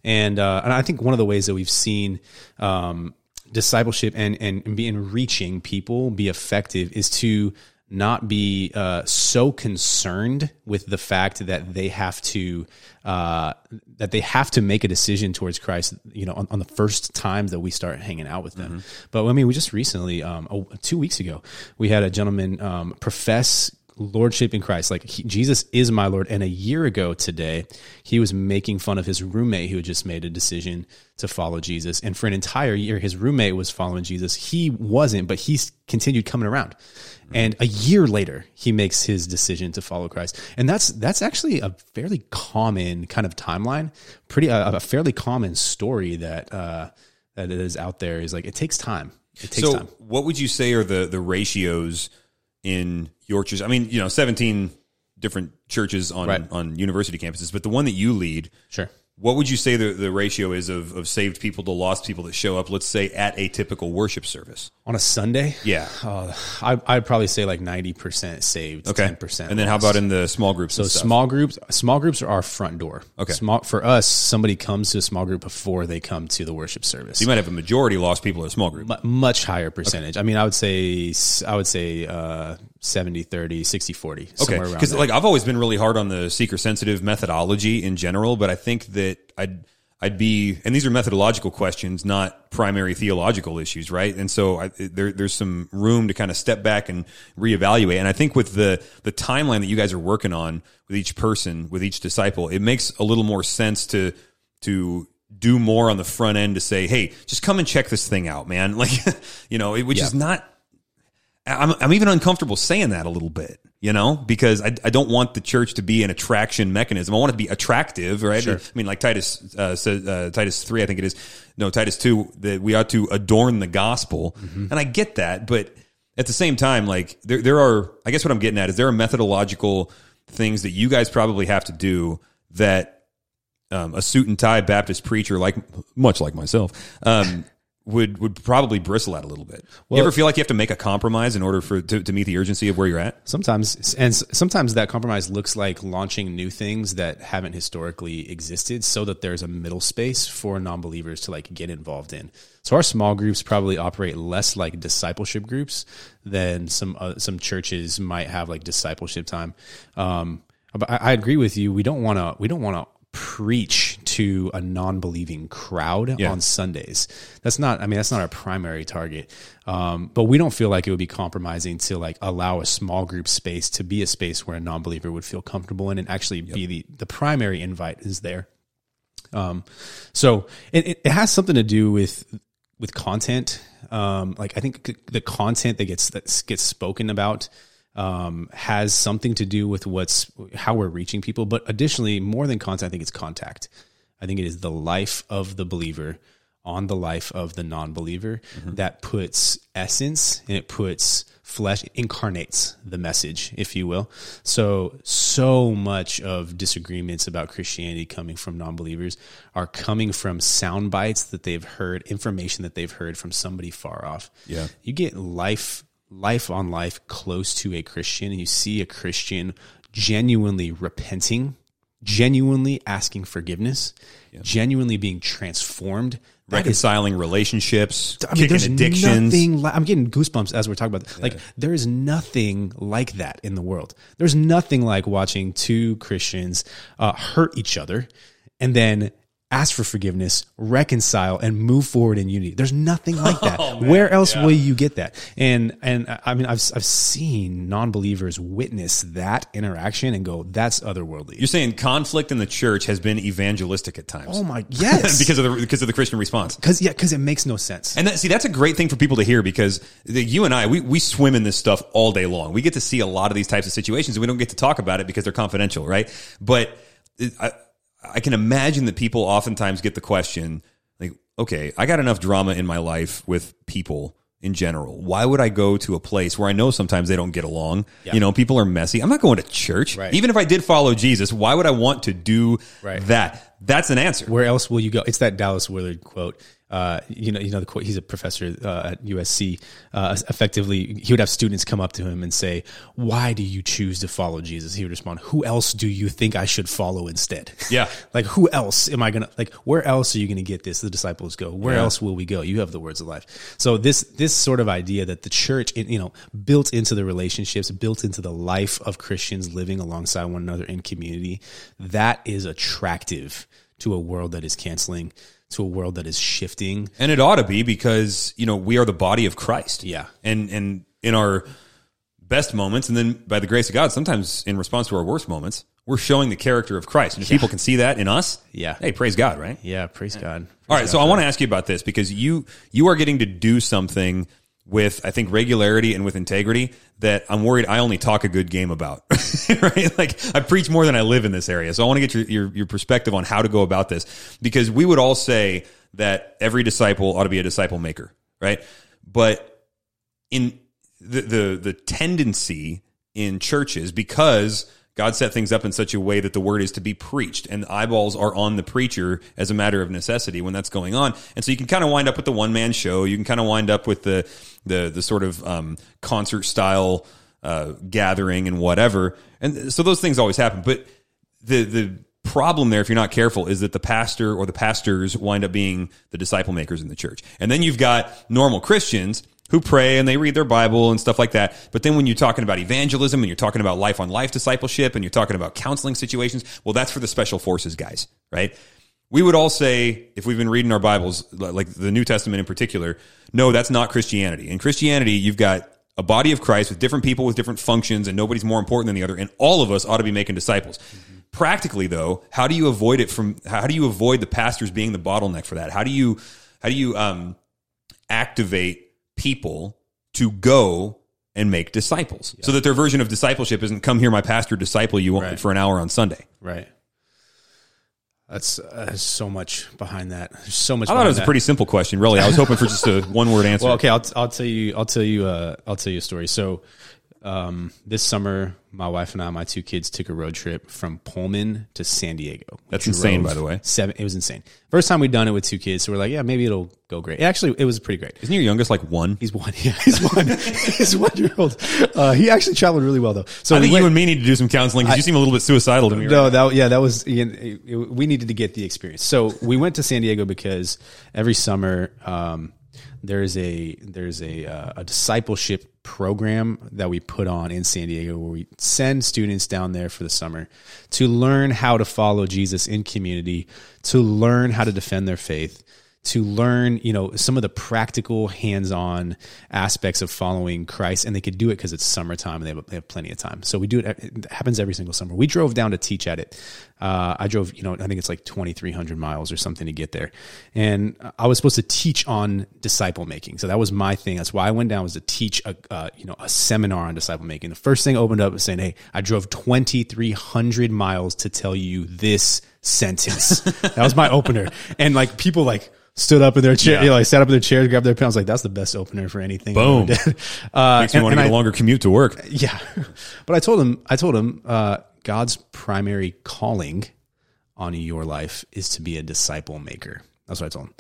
and uh, and I think one of the ways that we've seen. Um, discipleship and, and and being reaching people be effective is to not be uh, so concerned with the fact that they have to uh, that they have to make a decision towards Christ, you know, on, on the first time that we start hanging out with them. But I mean, we just recently, um, two weeks ago, we had a gentleman um, profess lordship in Christ. Like he, Jesus is my Lord. And a year ago today, he was making fun of his roommate who had just made a decision to follow Jesus. And for an entire year, his roommate was following Jesus. He wasn't, but he continued coming around. And a year later, he makes his decision to follow Christ. And that's that's actually a fairly common kind of timeline, pretty a, a fairly common story that uh, that is out there. Is like it takes time. It takes so time. what would you say are the the ratios in your church? I mean, you know, 17 different churches on Right. on university campuses, but the one that you lead, Sure. what would you say the, the ratio is of, of saved people to lost people that show up, let's say, at a typical worship service? On a Sunday, Yeah. Uh, I, I'd probably say like ninety percent saved, Okay. ten percent. And then how about in the small groups? so small groups? Small groups are our front door. Okay. Small for us, somebody comes to a small group before they come to the worship service. you might have a majority lost people at a small group. Mu- much higher percentage. I mean, I would say I would say uh, 70, 30, 60, 40, Okay, because like I've always been really hard on the seeker sensitive methodology in general, but I think that i'd I'd be, and these are methodological questions, not primary theological issues, right? And so I, there, there's some room to kind of step back and reevaluate. And I think with the the timeline that you guys are working on with each person, with each disciple, it makes a little more sense to to do more on the front end to say, hey, just come and check this thing out, man. [LAUGHS] Like, you know, which Yeah. is not. I'm I'm even uncomfortable saying that a little bit, you know, because I, I don't want the church to be an attraction mechanism. I want it to be attractive, right? I mean, like Titus uh, says, uh, Titus three, I think it is. No, Titus two, that we ought to adorn the gospel, and I get that, but at the same time, like there there are, I guess what I'm getting at is there are methodological things that you guys probably have to do that um, a suit and tie Baptist preacher, like much like myself, um, would would probably bristle at a little bit. you ever feel like you have to make a compromise in order for to, to meet the urgency of where you're at? Sometimes, and sometimes that compromise looks like launching new things that haven't historically existed, so that there's a middle space for non-believers to like get involved in. So our small groups probably operate less like discipleship groups than some uh, some churches might have like discipleship time. Um, but I, I agree with you. We don't want to. We don't want to preach to a non-believing crowd Yeah. on Sundays. That's not. I mean, that's not our primary target. Um, but we don't feel like it would be compromising to like allow a small group space to be a space where a non-believer would feel comfortable in and actually be the the primary invite is there. Um, so it, it, it has something to do with with content. Um, like I think the content that gets that gets spoken about um, has something to do with what's how we're reaching people. But additionally, more than content, I think it's contact. I think it is the life of the believer on the life of the non-believer mm-hmm. that puts essence and it puts flesh incarnates the message if you will. So so much of disagreements about christianity coming from non-believers are coming from sound bites that they've heard information that they've heard from somebody far off. Yeah. you get life life on life close to a christian and you see a christian genuinely repenting genuinely asking forgiveness genuinely being transformed That is Reconciling relationships, I mean, kicking there's addictions. I'm getting goosebumps as we're talking about. This. Like, there is nothing like that in the world. There's nothing like watching two Christians uh, hurt each other and then ask for forgiveness, reconcile, and move forward in unity. There's nothing like that. [LAUGHS] Where else will you get that? And and uh, I mean, I've I've seen non-believers witness that interaction and go, "That's otherworldly." You're saying conflict in the church has been evangelistic at times. oh my [LAUGHS] yes, because of the because of the Christian response. because yeah, because it makes no sense. And that, see, that's a great thing for people to hear because the, you and I, we, we swim in this stuff all day long. We get to see a lot of these types of situations and we don't get to talk about it because they're confidential, right? But I, I can imagine that people oftentimes get the question, like, okay, I got enough drama in my life with people in general. Why would I go to a place where I know sometimes they don't get along? You know, people are messy. I'm not going to church. Right. Even if I did follow Jesus, why would I want to do Right. that? That's an answer. Where else will you go? It's that Dallas Willard quote. Uh, you know, you know the quote. He's a professor uh, at USC. Uh, effectively, he would have students come up to him and say, "Why do you choose to follow Jesus?" He would respond, "Who else do you think I should follow instead?" [LAUGHS] Yeah. like who else am I gonna like? Where else are you gonna get this? The disciples go. Where Yeah. else will we go? You have the words of life. So this this sort of idea that the church, you know, built into the relationships, built into the life of Christians living alongside one another in community, that is attractive to a world that is canceling, to a world that is shifting. And it ought to be because, you know, we are the body of Christ. Yeah. And and in our best moments and then by the grace of God, sometimes in response to our worst moments, we're showing the character of Christ. And if people can see that in us, Yeah. hey, praise God, right? Yeah, praise God. All right, so I want to ask you about this because you you are getting to do something with I think regularity and with integrity that I'm worried I only talk a good game about. [LAUGHS] right? Like I preach more than I live in this area. So I want to get your, your your perspective on how to go about this because we would all say that every disciple ought to be a disciple maker, right? But in the the the tendency in churches because God set things up in such a way that the word is to be preached and the eyeballs are on the preacher as a matter of necessity when that's going on. And so you can kind of wind up with the one man show. You can kind of wind up with the the the sort of um, concert style uh, gathering and whatever. And so those things always happen. But the the problem there if you're not careful is that the pastor or the pastors wind up being the disciple makers in the church and then you've got normal christians who pray and they read their bible and stuff like that but then when you're talking about evangelism and you're talking about life on life discipleship and you're talking about counseling situations well that's for the special forces guys right we would all say, if we've been reading our Bibles, like the New Testament in particular, no, that's not Christianity. In Christianity, you've got a body of Christ with different people with different functions, and nobody's more important than the other, and all of us ought to be making disciples. Practically, though, how do you avoid it from? How do you avoid the pastors being the bottleneck for that? How do you how do you um, activate people to go and make disciples so that their version of discipleship isn't come here, my pastor, disciple you Right. for an hour on Sunday? Right. That's uh, so much behind that. There's so much. I thought it was a pretty simple question. Really, I was hoping for just a [LAUGHS] one word answer. Well, okay, I'll, I'll tell you, I'll tell you, uh, I'll tell you a story. So, um, this summer, my wife and I, my two kids, took a road trip from Pullman to San Diego. We That's insane, by the way. Seven, it was insane. First time we'd done it with two kids, so we're like, yeah, maybe it'll go great. Actually, it was pretty great. Isn't your youngest like one? He's one. [LAUGHS] Yeah, he's one. he's one year old. Uh, he actually traveled really well though. So I we think went- you and me need to do some counseling because you seem a little bit suicidal to me. right no, that yeah, that was Ian, it- it- we needed to get the experience. So we went to San Diego because every summer um, there's a there's a uh, a discipleship program that we put on in San Diego where we send students down there for the summer to learn how to follow Jesus in community, to learn how to defend their faith to learn, you know, some of the practical hands-on aspects of following Christ, and they could do it because it's summertime and they have, they have plenty of time. So we do it. It happens every single summer. We drove down to teach at it. Uh, I drove, you know, I think it's like 2,300 miles or something to get there, and I was supposed to teach on disciple making. So that was my thing. That's why I went down was to teach a, uh, you know, a seminar on disciple making. The first thing I opened up was saying, "Hey, I drove 2,300 miles to tell you this sentence." [LAUGHS] that was my opener, and like people like stood up in their chair, Yeah. you know, like sat up in their chairs, grabbed their pen. I was like, that's the best opener for anything. Boom. [LAUGHS] Uh, Makes me and- want to get I- a longer commute to work. yeah. [LAUGHS] But I told him, I told him, uh, God's primary calling on your life is to be a disciple maker. That's what I told him.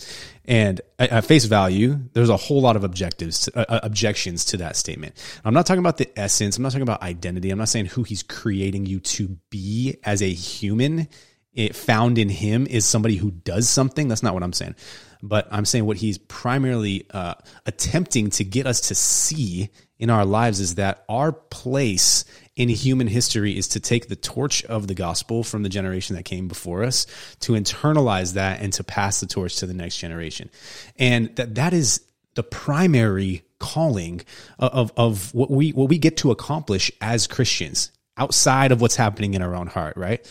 And at, face value, there's a whole lot of objectives, uh, uh, objections to that statement. I'm not talking about the essence. I'm not talking about identity. I'm not saying who he's creating you to be as a human. It found in him is somebody who does something. That's not what I'm saying. But I'm saying what he's primarily uh, attempting to get us to see in our lives is that our place in human history is to take the torch of the gospel from the generation that came before us to internalize that and to pass the torch to the next generation. And that that is the primary calling of, of what we what we get to accomplish as christians outside of what's happening in our own heart right?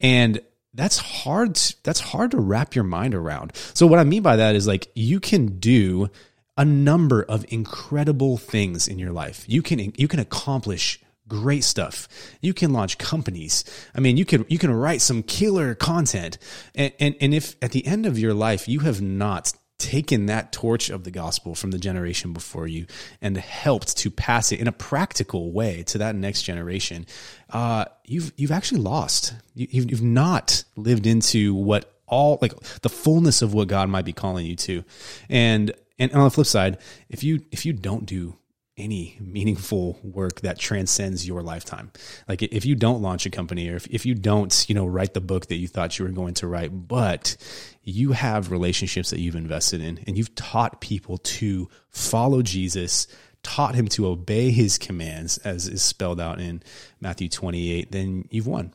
And that's hard that's hard to wrap your mind around. So what i mean by that is like you can do a number of incredible things in your life. You can you can accomplish great stuff. You can launch companies. I mean, you can you can write some killer content. And and, and if at the end of your life you have not taken that torch of the gospel from the generation before you and helped to pass it in a practical way to that next generation, uh, you've you've actually lost. You, you've, you've not lived into what all like the fullness of what God might be calling you to, and and on the flip side, if you if you don't do any meaningful work that transcends your lifetime, like if you don't launch a company or if, if you don't you know write the book that you thought you were going to write, but you have relationships that you've invested in and you've taught people to follow Jesus taught him to obey his commands as is spelled out in Matthew 28 then you've won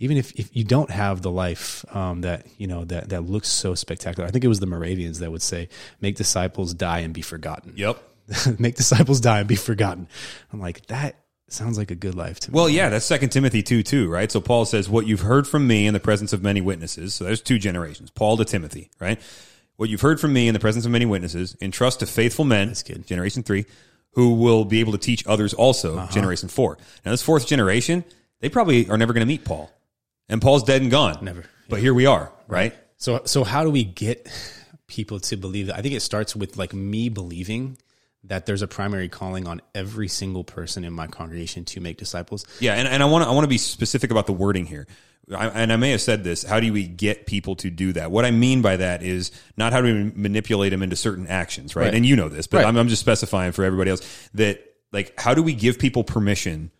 even if, if you don't have the life um, that you know that that looks so spectacular. I think it was the Moravians that would say, "Make disciples die and be forgotten." Yep. [LAUGHS] Make disciples die and be forgotten. I'm like that sounds like a good life to me. Well, yeah, that's Second Timothy two two, right? So Paul says, "What you've heard from me in the presence of many witnesses." So there's two generations, Paul to Timothy, right? What you've heard from me in the presence of many witnesses, entrust to faithful men. Generation three, who will be able to teach others also. Uh-huh. Generation four. Now this fourth generation, they probably are never going to meet Paul, and Paul's dead and gone. Never. But here we are, right? So so how do we get people to believe that? I think it starts with like me believing that there's a primary calling on every single person in my congregation to make disciples. Yeah, and, and I want to I want to be specific about the wording here. I, and I may have said this. How do we get people to do that? What I mean by that is not how do we manipulate them into certain actions, right? Right. And you know this, but Right. I'm, I'm just specifying for everybody else that like how do we give people permission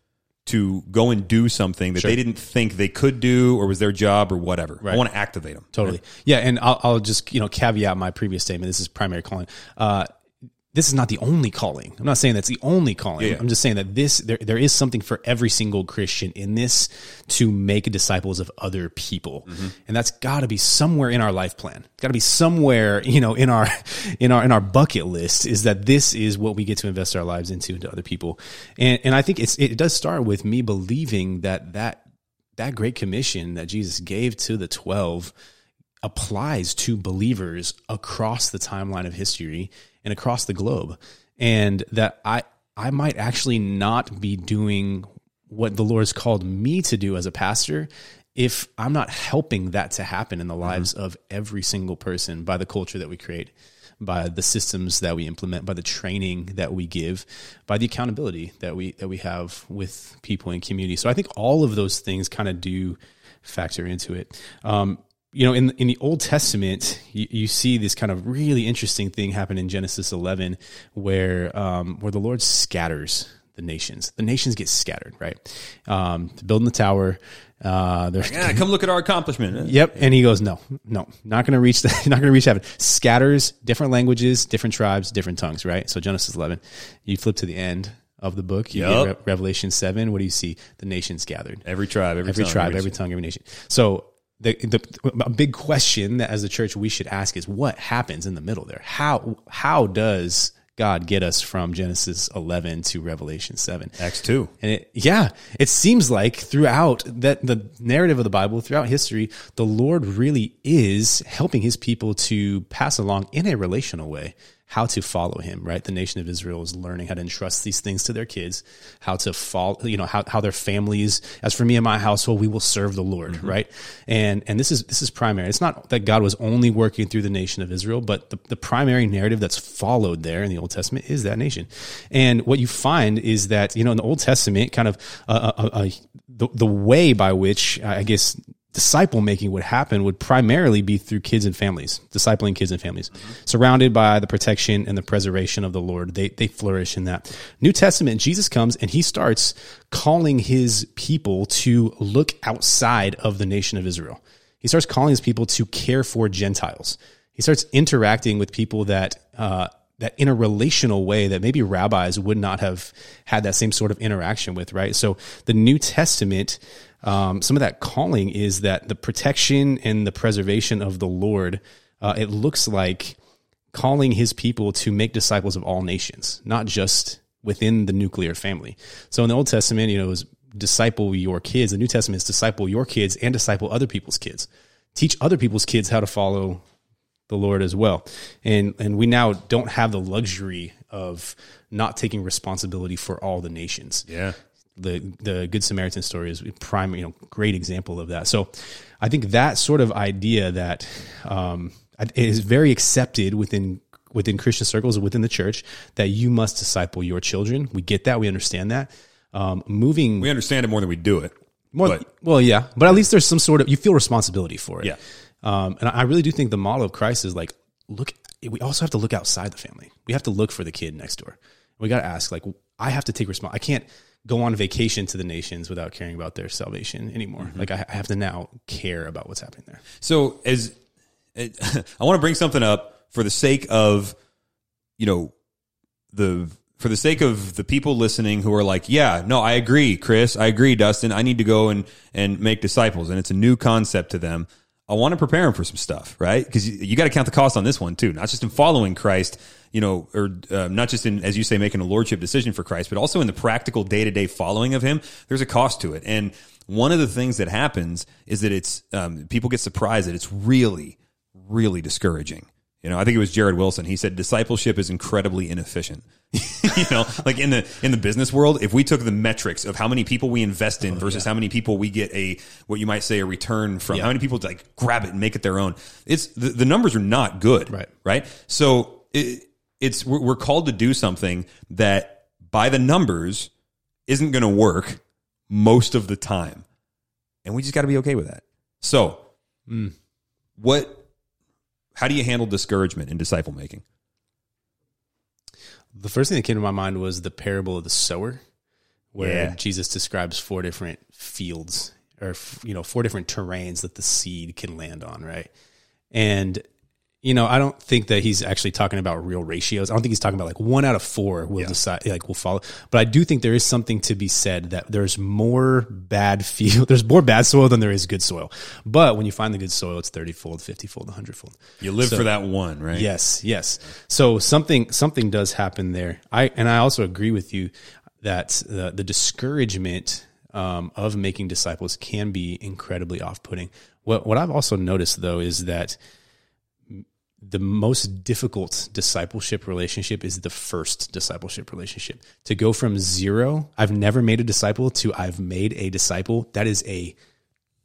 to go and do something that they didn't think they could do or was their job or whatever? I want to activate them. Totally. Yeah, and I'll, I'll just you know caveat my previous statement. This is primary calling. Uh, this is not the only calling. I'm not saying that's the only calling. Yeah. I'm just saying that this there there is something for every single Christian in this to make disciples of other people, mm-hmm. and that's got to be somewhere in our life plan. It's Got to be somewhere [LAUGHS] you know in our in our in our bucket list is that this is what we get to invest our lives into into other people, and and I think it's it does start with me believing that that that great commission that Jesus gave to the twelve applies to believers across the timeline of history and across the globe and that i i might actually not be doing what the lord's called me to do as a pastor if i'm not helping that to happen in the lives of every single person by the culture that we create by the systems that we implement by the training that we give by the accountability that we that we have with people in community. So i think all of those things kind of do factor into it. Um, you know, in in the Old Testament, you, you, see this kind of really interesting thing happen in Genesis 11, where um, where the Lord scatters the nations. The nations get scattered, right? Um, building the tower. Uh, they're Yeah, come look at our accomplishment. [LAUGHS] Yep. And he goes, no, no, not going to reach the, [LAUGHS] not going to reach heaven. Scatters different languages, different tribes, different tongues, right? So Genesis 11, you flip to the end of the book, you Yep. get Re- Revelation 7. What do you see? The nations gathered Every tribe, every, every tongue, tribe, every tongue, every nation. So the, the a big question that as a church we should ask is what happens in the middle there? How how does God get us from Genesis 11 to Revelation 7? Acts two. And it, yeah, it seems like throughout that the narrative of the Bible, throughout history, the Lord really is helping his people to pass along in a relational way how to follow him, right? The nation of Israel is learning how to entrust these things to their kids, how to follow, you know, how, how their families, as for me and my household, we will serve the Lord, right? And, and this is, this is primary. It's not that God was only working through the nation of Israel, but the, the primary narrative that's followed there in the Old Testament is that nation. And what you find is that, you know, in the Old Testament, kind of, uh, uh, uh, the, the way by which, I guess, disciple making would happen would primarily be through kids and families, discipling kids and families, surrounded by the protection and the preservation of the Lord. They, they flourish in that. New Testament, Jesus comes and he starts calling his people to look outside of the nation of Israel. He starts calling his people to care for Gentiles. He starts interacting with people that, uh, that in a relational way that maybe rabbis would not have had that same sort of interaction with, right? So the New Testament, um, some of that calling is that the protection and the preservation of the Lord, uh, it looks like calling his people to make disciples of all nations, not just within the nuclear family. So in the Old Testament, you know, it was disciple your kids. The New Testament is disciple your kids and disciple other people's kids. Teach other people's kids how to follow the Lord as well. And and we now don't have the luxury of not taking responsibility for all the nations. Yeah. The the Good Samaritan story is a prime, you know, great example of that. So I think that sort of idea that um, is very accepted within within Christian circles within the church that you must disciple your children. We get that. We understand that. Um, moving We understand it more than we do it. more, but- well, yeah, but at least there's some sort of you feel responsibility for it. Yeah. Um, and I really do think the model of Christ is like look. We also have to look outside the family. We have to look for the kid next door. We got to ask like I have to take response. I can't go on vacation to the nations without caring about their salvation anymore. Mm-hmm. Like I, I have to now care about what's happening there. So as [LAUGHS] I want to bring something up for the sake of you know the for the sake of the people listening who are like, yeah, no, I agree, Chris, I agree, Dustin, I need to go and and make disciples, and it's a new concept to them. I want to prepare them for some stuff, right? Because you, you got to count the cost on this one too, not just in following Christ, you know, or uh, not just in, as you say, making a lordship decision for Christ, but also in the practical day to day following of Him. There's a cost to it, and one of the things that happens is that it's um, people get surprised that it's really, really discouraging. You know, I think it was Jared Wilson. He said discipleship is incredibly inefficient. [LAUGHS] you know, like in the in the business world, if we took the metrics of how many people we invest in versus how many people we get a what you might say a return from, how many people like grab it and make it their own, it's the, the numbers are not good. Right. Right. So it, it's we're, we're called to do something that by the numbers isn't going to work most of the time, and we just got to be okay with that. So, hmm. what? How do you handle discouragement in disciple making? The first thing that came to my mind was the parable of the sower, where Yeah. Jesus describes four different fields or you know four different terrains that the seed can land on, right? And you know, I don't think that he's actually talking about real ratios. I don't think he's talking about like one out of four will decide, like will follow. But I do think there is something to be said that there's more bad field, [LAUGHS] there's more bad soil than there is good soil. But when you find the good soil, it's 30 fold, 50 fold, 100 fold. You live for that one, right? Yes, yes. So something something does happen there. I and I also agree with you that the the discouragement um, of making disciples can be incredibly off putting. What what I've also noticed though is that the most difficult discipleship relationship is the first discipleship relationship. To go from zero, I've never made a disciple to I've made a disciple, that is a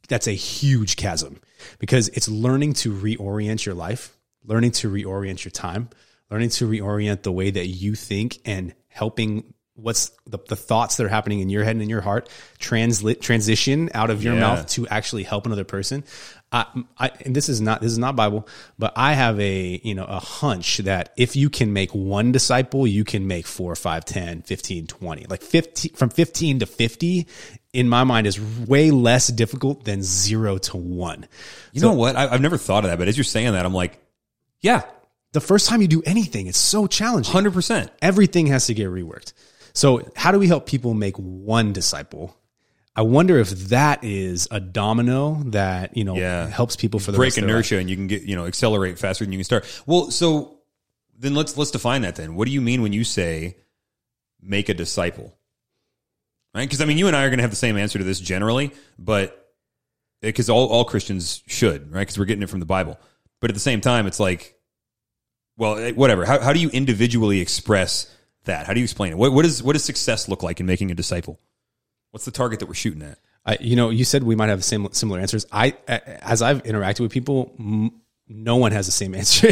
that's a huge chasm because it's learning to reorient your life, learning to reorient your time, learning to reorient the way that you think and helping what's the, the thoughts that are happening in your head and in your heart translate transition out of your Yeah. mouth to actually help another person. I, I, and this is not this is not Bible, but I have a you know a hunch that if you can make one disciple, you can make four, five, 10, 15, 20. Like 15 from 15 to 50 in my mind is way less difficult than 0 to 1. You know what? I, I've never thought of that, but as you're saying that, I'm like, yeah, The first time you do anything, it's so challenging. hundred percent. Everything has to get reworked. So, how do we help people make one disciple? I wonder if that is a domino that you know Yeah. helps people for the break rest of their life. inertia and you can get you know accelerate faster than you can start. Well, so then let's let's define that then. What do you mean when you say make a disciple? Right? Because I mean, you and I are going to have the same answer to this generally, but because all all Christians should, right? Because we're getting it from the Bible. But at the same time, it's like, well, eh, whatever. How how do you individually express that? How do you explain it? What what does what does success look like in making a disciple? What's the target that we're shooting at? I, you know, you said we might have sim- similar answers. I, as I've interacted with people, m- no one has the same [LAUGHS] answer.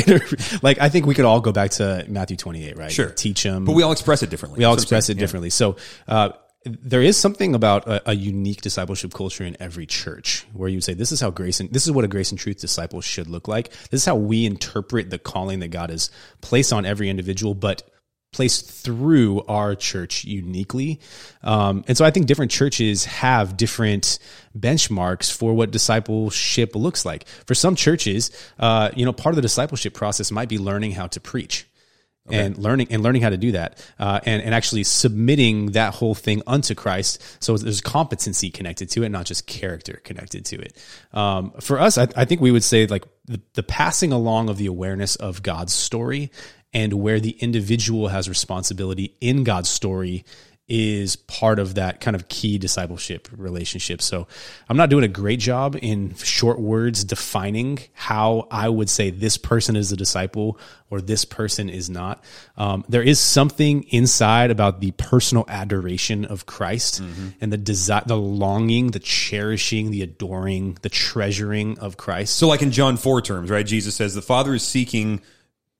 like, I think we could all go back to Matthew 28, right? Sure. Teach them. But we all express it differently. we all That's what I'm express it saying. Yeah. differently. So, uh, there is something about a, a unique discipleship culture in every church where you would say, this is how grace and this is what a grace and truth disciple should look like. This is how we interpret the calling that God has placed on every individual, but placed through our church uniquely. Um, and so I think different churches have different benchmarks for what discipleship looks like. For some churches, uh, you know, part of the discipleship process might be learning how to preach and learning and learning how to do that uh, and, and actually submitting that whole thing unto christ so there's competency connected to it not just character connected to it um, for us I, I think we would say like the, the passing along of the awareness of god's story and where the individual has responsibility in god's story is part of that kind of key discipleship relationship. So I'm not doing a great job in short words defining how I would say this person is a disciple or this person is not. Um, there is something inside about the personal adoration of Christ and the desire, the longing, the cherishing, the adoring, the treasuring of Christ. So, like in John 4 terms, right? Jesus says the Father is seeking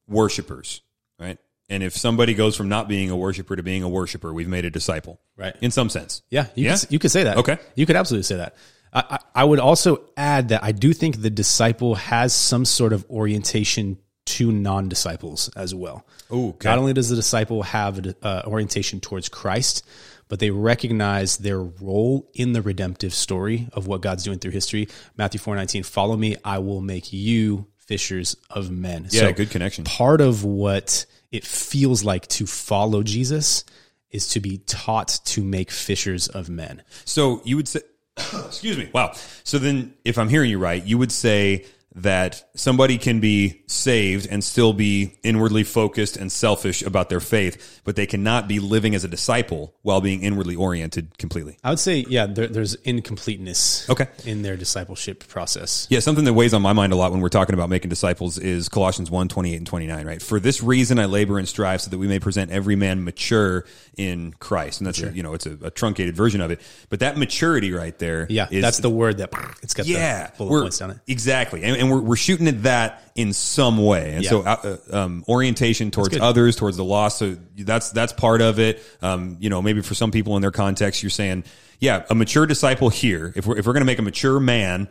worshipers, right? And if somebody goes from not being a worshiper to being a worshiper, we've made a disciple, Right. In some sense. Yeah, you, Yeah? Could, you could say that. Okay. You could absolutely say that. I, I, I would also add that I do think the disciple has some sort of orientation to non disciples as well. Ooh, okay. Not only does the disciple have an uh, orientation towards Christ, but they recognize their role in the redemptive story of what God's doing through history. Matthew four nineteen, follow me, I will make you fishers of men. Yeah, good connection. Part of what it feels like to follow Jesus is to be taught to make fishers of men. So you would say, [COUGHS] excuse me. Wow. So then, if I'm hearing you right, you would say that somebody can be saved and still be inwardly focused and selfish about their faith, but they cannot be living as a disciple while being inwardly oriented completely. I would say, yeah, there, there's incompleteness Okay. in their discipleship process. Yeah, something that weighs on my mind a lot when we're talking about making disciples is Colossians 1, 28 and 29, right? For this reason I labor and strive so that we may present every man mature in Christ. And that's, a, you know, it's a, a truncated version of it. But that maturity right there Yeah, is that's the word that [CLEARS THROAT] it's got yeah, the bullet points down it. Exactly, and, and we're, we're shooting at that in some way, and Yeah. so uh, uh, um, orientation towards others, towards the lost. So that's that's part of it. Um, you know, maybe for some people in their context, you're saying, yeah, a mature disciple here. If we're if we're going to make a mature man,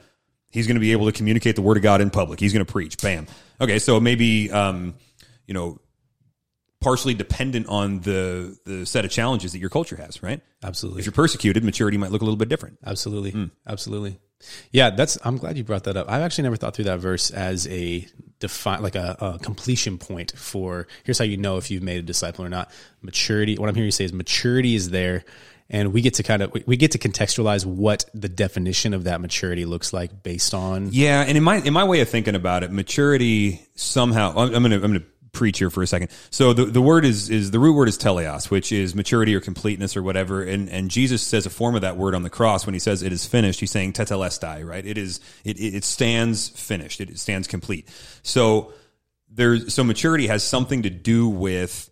he's going to be able to communicate the word of God in public. He's going to preach. Bam. Okay, so maybe um, you know. Partially dependent on the the set of challenges that your culture has, right? Absolutely. If you're persecuted, maturity might look a little bit different. Absolutely. Hmm. Absolutely. Yeah, that's. I'm glad you brought that up. I've actually never thought through that verse as a define like a, a, completion point for. Here's how you know if you've made a disciple or not. Maturity. What I'm hearing you say is maturity is there, and we get to kind of we get to contextualize what the definition of that maturity looks like based on. Yeah, and in my in my way of thinking about it, maturity somehow. I'm gonna I'm gonna preach here for a second. So the, the word is is the root word is teleos, which is maturity or completeness or whatever. And and Jesus says a form of that word on the cross when he says it is finished. He's saying tetelestai, right? It is it it stands finished. It stands complete. So there's so maturity has something to do with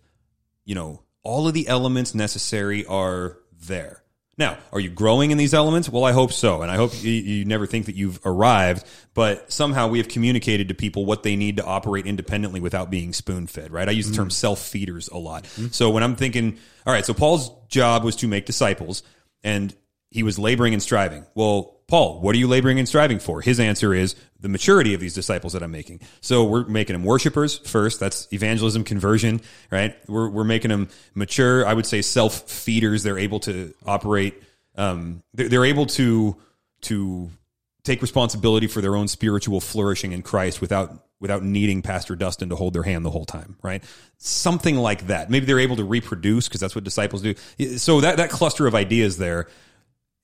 you know all of the elements necessary are there. Now, are you growing in these elements? Well, I hope so. And I hope you, you, never think that you've arrived, but somehow we have communicated to people what they need to operate independently without being spoon fed, right? I use the term mm. self feeders a lot. Mm-hmm. So when I'm thinking, all right, so Paul's job was to make disciples and he was laboring and striving. Well, Paul, what are you laboring and striving for? His answer is the maturity of these disciples that I'm making. So we're making them worshipers first. That's evangelism, conversion, right? We're, we're making them mature. I would say self feeders. They're able to operate. Um, they're, they're able to to take responsibility for their own spiritual flourishing in Christ without without needing Pastor Dustin to hold their hand the whole time, right? Something like that. Maybe they're able to reproduce because that's what disciples do. So that that cluster of ideas there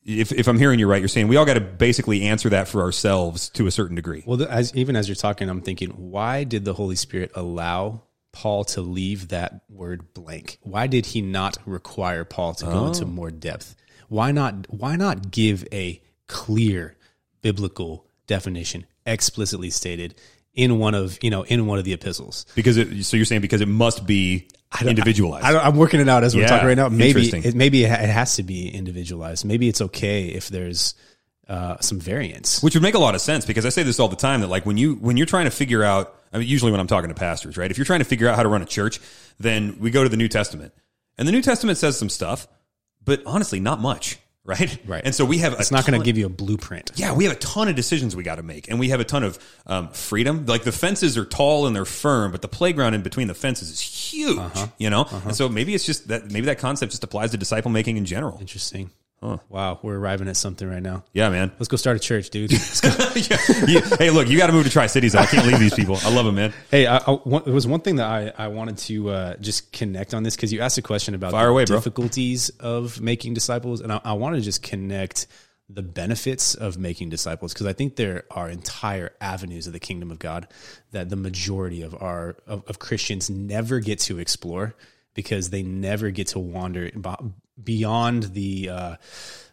if, if I'm hearing you right, you're saying we all got to basically answer that for ourselves to a certain degree. Well, as, even as you're talking, I'm thinking, why did the Holy Spirit allow Paul to leave that word blank? Why did he not require Paul to go oh. into more depth? Why not? Why not give a clear biblical definition, explicitly stated in one of you know in one of the epistles? Because it, so you're saying because it must be individualized. I am working it out as we're yeah, talking right now. Maybe it, maybe it has to be individualized. Maybe it's okay if there's uh, some variance, which would make a lot of sense because I say this all the time that like when you when you're trying to figure out, I mean, usually when I'm talking to pastors, right? If you're trying to figure out how to run a church, then we go to the New Testament, and the New Testament says some stuff, but honestly, not much right? Right. And so we have. It's not going to give you a blueprint. Yeah, we have a ton of decisions we got to make, and we have a ton of um, freedom. Like the fences are tall and they're firm, but the playground in between the fences is huge. Uh-huh. You know, uh-huh. and so maybe it's just that maybe that concept just applies to disciple making in general. Interesting. Huh. Wow, we're arriving at something right now. Yeah, man. Let's go start a church, dude. [LAUGHS] [LAUGHS] [LAUGHS] yeah. Yeah. Hey, look, you got to move to Tri Cities. I can't leave these people. I love them, man. Hey, I, I, one, there was one thing that I, I wanted to uh, just connect on this because you asked a question about Fire the away, difficulties bro. of making disciples, and I, I want to just connect the benefits of making disciples because I think there are entire avenues of the kingdom of God that the majority of our of, of Christians never get to explore because they never get to wander beyond the uh,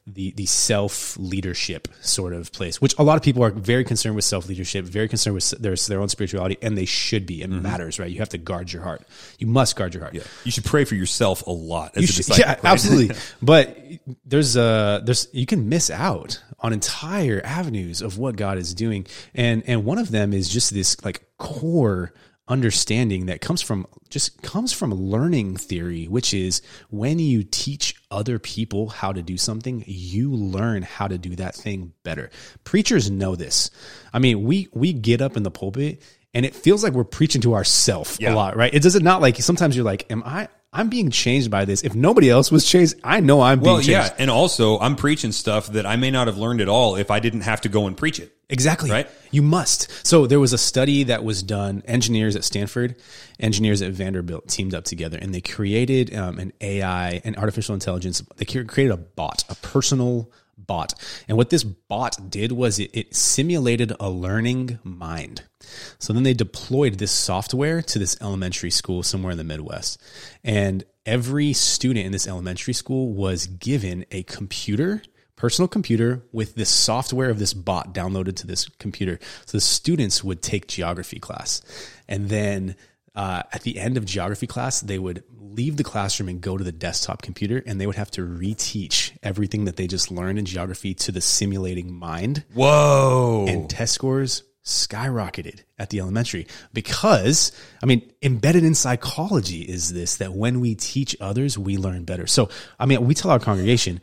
the the self leadership sort of place, which a lot of people are very concerned with self leadership, very concerned with their their own spirituality, and they should be. It mm-hmm. matters, right? You have to guard your heart. You must guard your heart. Yeah. You should pray for yourself a lot. As should, yeah, absolutely. [LAUGHS] but there's uh there's you can miss out on entire avenues of what God is doing, and and one of them is just this like core understanding that comes from just comes from learning theory which is when you teach other people how to do something you learn how to do that thing better. Preachers know this. I mean we we get up in the pulpit and it feels like we're preaching to ourselves yeah. a lot right? It does it not like sometimes you're like am i I'm being changed by this. If nobody else was changed, I know I'm being well, changed. yeah, and also I'm preaching stuff that I may not have learned at all if I didn't have to go and preach it. Exactly. Right. You must. So there was a study that was done. Engineers at Stanford, engineers at Vanderbilt teamed up together, and they created um, an AI, an artificial intelligence. They created a bot, a personal bot. And what this bot did was it, it, simulated a learning mind. So then they deployed this software to this elementary school somewhere in the Midwest. And every student in this elementary school was given a computer personal computer with this software of this bot downloaded to this computer. So the students would take geography class. And then uh, at the end of geography class, they would leave the classroom and go to the desktop computer, and they would have to reteach everything that they just learned in geography to the simulating mind. Whoa! And test scores skyrocketed at the elementary because i mean embedded in psychology is this that when we teach others we learn better so i mean we tell our congregation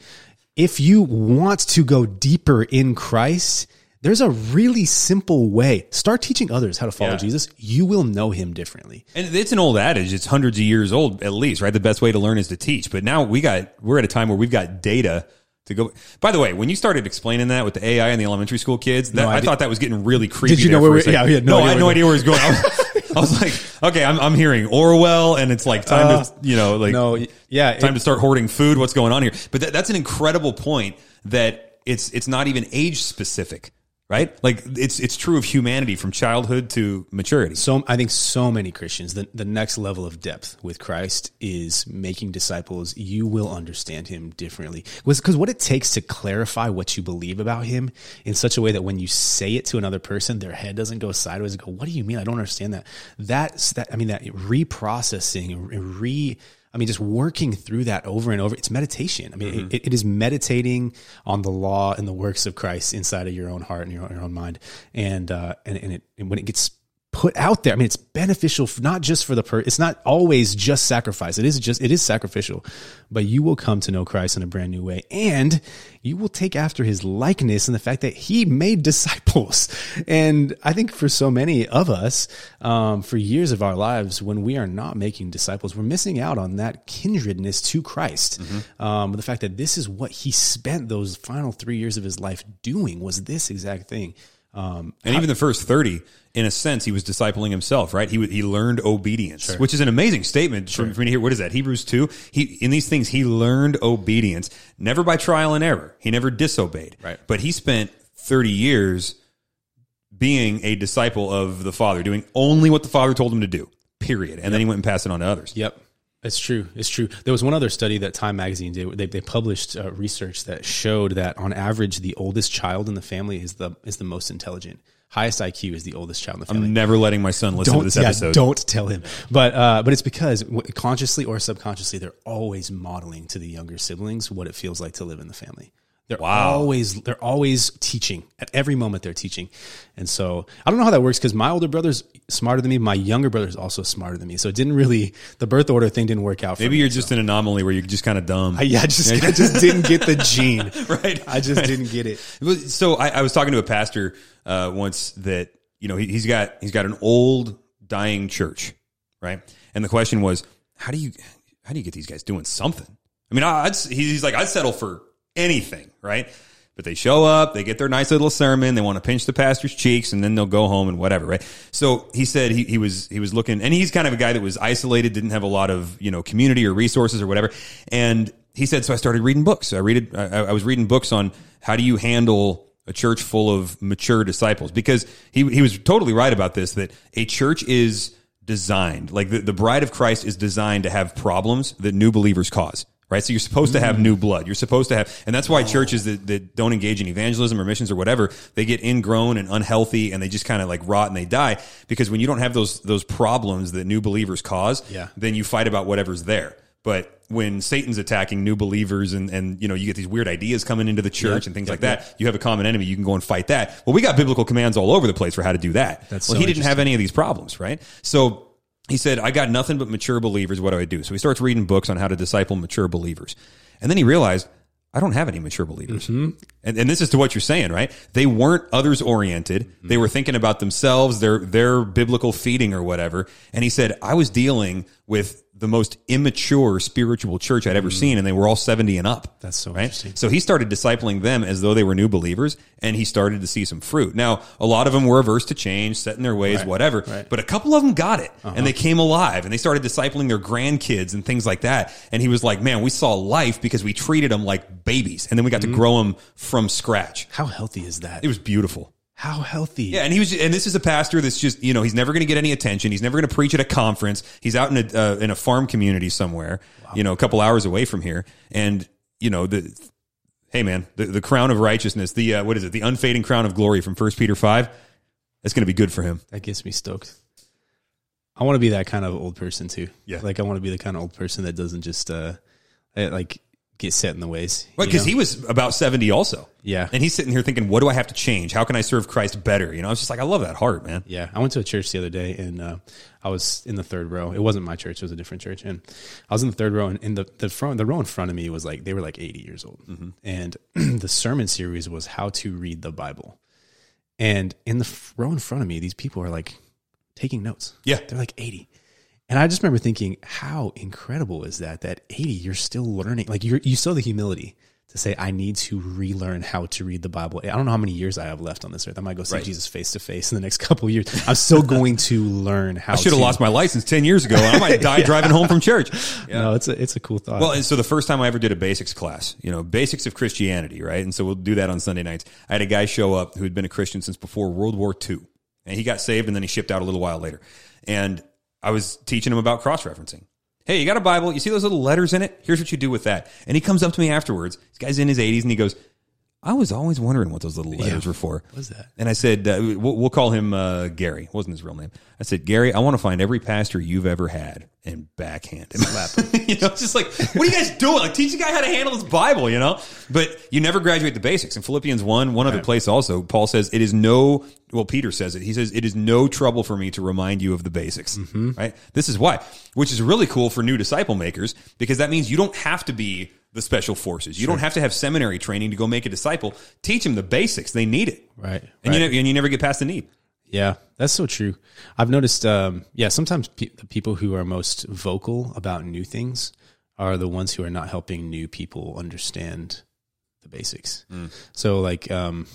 if you want to go deeper in christ there's a really simple way. Start teaching others how to follow yeah. Jesus. You will know him differently. And it's an old adage. It's hundreds of years old at least, right? The best way to learn is to teach. But now we got we're at a time where we've got data to go. By the way, when you started explaining that with the AI and the elementary school kids, that, No, I I, thought that was getting really creepy. Did you know where we- yeah, we no no, idea I had no idea where he was going. [LAUGHS] I was, I was like, okay, I'm, I'm hearing Orwell, and it's like time to, uh, you know, like No, yeah, time it- to start hoarding food. What's going on here? But that, that's an incredible point that it's it's not even age specific, right? Like it's it's true of humanity from childhood to maturity. so I think so many Christians, the, the next level of depth with Christ is making disciples. You will understand him differently. Because what it takes to clarify what you believe about him in such a way that when you say it to another person, their head doesn't go sideways and go, What do you mean? I don't understand that. That's that, I mean, that reprocessing, re, I mean, just working through that over and over. It's meditation. I mean, it, it is meditating on the law and the works of Christ inside of your own heart and your, your own mind. And, uh, and, and it, and when it gets put out there, I mean, it's beneficial, not just for the per, it's not always just sacrifice. It is just, it is sacrificial, but you will come to know Christ in a brand new way and you will take after his likeness and the fact that he made [LAUGHS] disciples. And I think for so many of us, um, for years of our lives, when we are not making disciples, we're missing out on that kindredness to Christ. Um, the fact that this is what he spent those final three years of his life doing was this exact thing. Um, And even the first 30, in a sense, he was discipling himself, right? He, he learned obedience, which is an amazing statement for, for me to hear. What is that? Hebrews 2? He, in these things, he learned obedience, never by trial and error. He never disobeyed. Right. But he spent 30 years being a disciple of the Father, doing only what the Father told him to do, period. And then he went and passed it on to others. Yep. It's true. It's true. There was one other study that Time Magazine did. They, they published uh, research that showed that on average, the oldest child in the family is the is the most intelligent. Highest IQ is the oldest child in the family. I'm never letting my son listen to this yeah, episode. don't tell him. But uh, but it's because w- consciously or subconsciously, they're always modeling to the younger siblings what it feels like to live in the family. They're Wow. always they're always teaching at every moment. They're teaching, and so I don't know how that works because my older brother's smarter than me. My younger brother's also smarter than me. So it didn't really the birth order thing didn't work out. For Maybe me. you're just an anomaly where you're just kind of dumb. I, yeah, I just I just didn't get the gene. [LAUGHS] Right. I just didn't get it. [LAUGHS] So I, I was talking to a pastor uh, once that you know he, he's got he's got an old dying church, right? And the question was, how do you how do you get these guys doing something? I mean, I- I'd, he's like, I'd settle for anything, right? But they show up, they get their nice little sermon, they want to pinch the pastor's cheeks, and then they'll go home and whatever, right? So he said he, he was he was looking, and he's kind of a guy that was isolated, didn't have a lot of you know community or resources or whatever, and he said, so I started reading books. I read I, I was reading books on how do you handle a church full of mature disciples because he he was totally right about this that a church is designed like the, the bride of Christ is designed to have problems that new believers cause right so you're supposed to have mm-hmm. new blood you're supposed to have and that's why oh. churches that, that don't engage in evangelism or missions or whatever they get ingrown and unhealthy and they just kind of like rot and they die because when you don't have those those problems that new believers cause Yeah. then you fight about whatever's there but when Satan's attacking new believers and, and you know you get these weird ideas coming into the church and things like that, you have a common enemy. You can go and fight that. Well, we got biblical commands all over the place for how to do that. That's well, so he didn't have any of these problems, right? So he said, "I got nothing but mature believers. What do I do?" So he starts reading books on how to disciple mature believers, and then he realized. I don't have any mature believers. Mm-hmm. And, and this is to what you're saying, right? They weren't others oriented. Mm-hmm. They were thinking about themselves, their, their biblical feeding or whatever. And he said, I was dealing with the most immature spiritual church I'd ever seen, and they were all 70 and up. That's so right? interesting. So he started discipling them as though they were new believers, and he started to see some fruit. Now, a lot of them were averse to change, set in their ways, whatever. right. Uh-huh. But a couple of them got it, and they came alive, and they started discipling their grandkids and things like that. And he was like, "Man, we saw life because we treated them like babies, and then we got Mm-hmm. to grow them from scratch. How healthy is that? It was beautiful." How healthy? Yeah, and he was, and this is a pastor that's just, you know, he's never going to get any attention. He's never going to preach at a conference. He's out in a uh, in a farm community somewhere, you know, a couple hours away from here, and you know the. Hey man, the, the crown of righteousness, the uh, what is it? The unfading crown of glory from First Peter five. That's going to be good for him. That gets me stoked. I want to be that kind of old person too. Yeah. Like I want to be the kind of old person that doesn't just uh like get set in the ways. Right, because he was about seventy also. Yeah. and he's sitting here thinking, "What do I have to change? How can I serve Christ better?" You know, I was just like, I love that heart, man. Yeah, I went to a church the other day, and uh, I was in the third row. It wasn't my church; it was a different church, and I was in the third row. And in the the front, the row in front of me was like they were like eighty years old, and [CLEARS THROAT] the sermon series was how to read the Bible. And in the row in front of me, these people are like taking notes. Yeah. they're like eighty, and I just remember thinking, how incredible is that? That eighty, you're still learning. Like you you still have the humility to say I need to relearn how to read the Bible. I don't know how many years I have left on this earth. I might go see Right. Jesus face to face in the next [LAUGHS] couple of years. I'm still going to learn how. I should have lost my license 10 years ago. and I might [LAUGHS] die driving home from church. [LAUGHS] No, it's a it's a cool thought. Well, and so the first time I ever did a basics class, you know, basics of Christianity, right? And so we'll do that on Sunday nights. I had a guy show up who had been a Christian since before World War II. And he got saved and then he shipped out a little while later. And I was teaching him about cross referencing. Hey, you got a Bible? You see those little letters in it? Here's what you do with that. And he comes up to me afterwards. This guy's in his 80s and he goes, I was always wondering what those little letters were for. What was that? And I said, uh, we'll, we'll call him uh, Gary. Wasn't his real name. I said, Gary, I want to find every pastor you've ever had and backhand him. [LAUGHS] you know, it's just like, what are you guys doing? Like, teach a guy how to handle his Bible, you know? But you never graduate the basics. In Philippians 1, one other place also, Paul says, it is no, well, Peter says it. He says, it is no trouble for me to remind you of the basics, right? This is why, which is really cool for new disciple makers because that means you don't have to be the special forces. You don't have to have seminary training to go make a disciple. Teach them the basics. They need it. right. And, right. you ne- and you never get past the need. Yeah, that's so true. I've noticed, um, yeah, sometimes pe- the people who are most vocal about new things are the ones who are not helping new people understand the basics. So, like, um,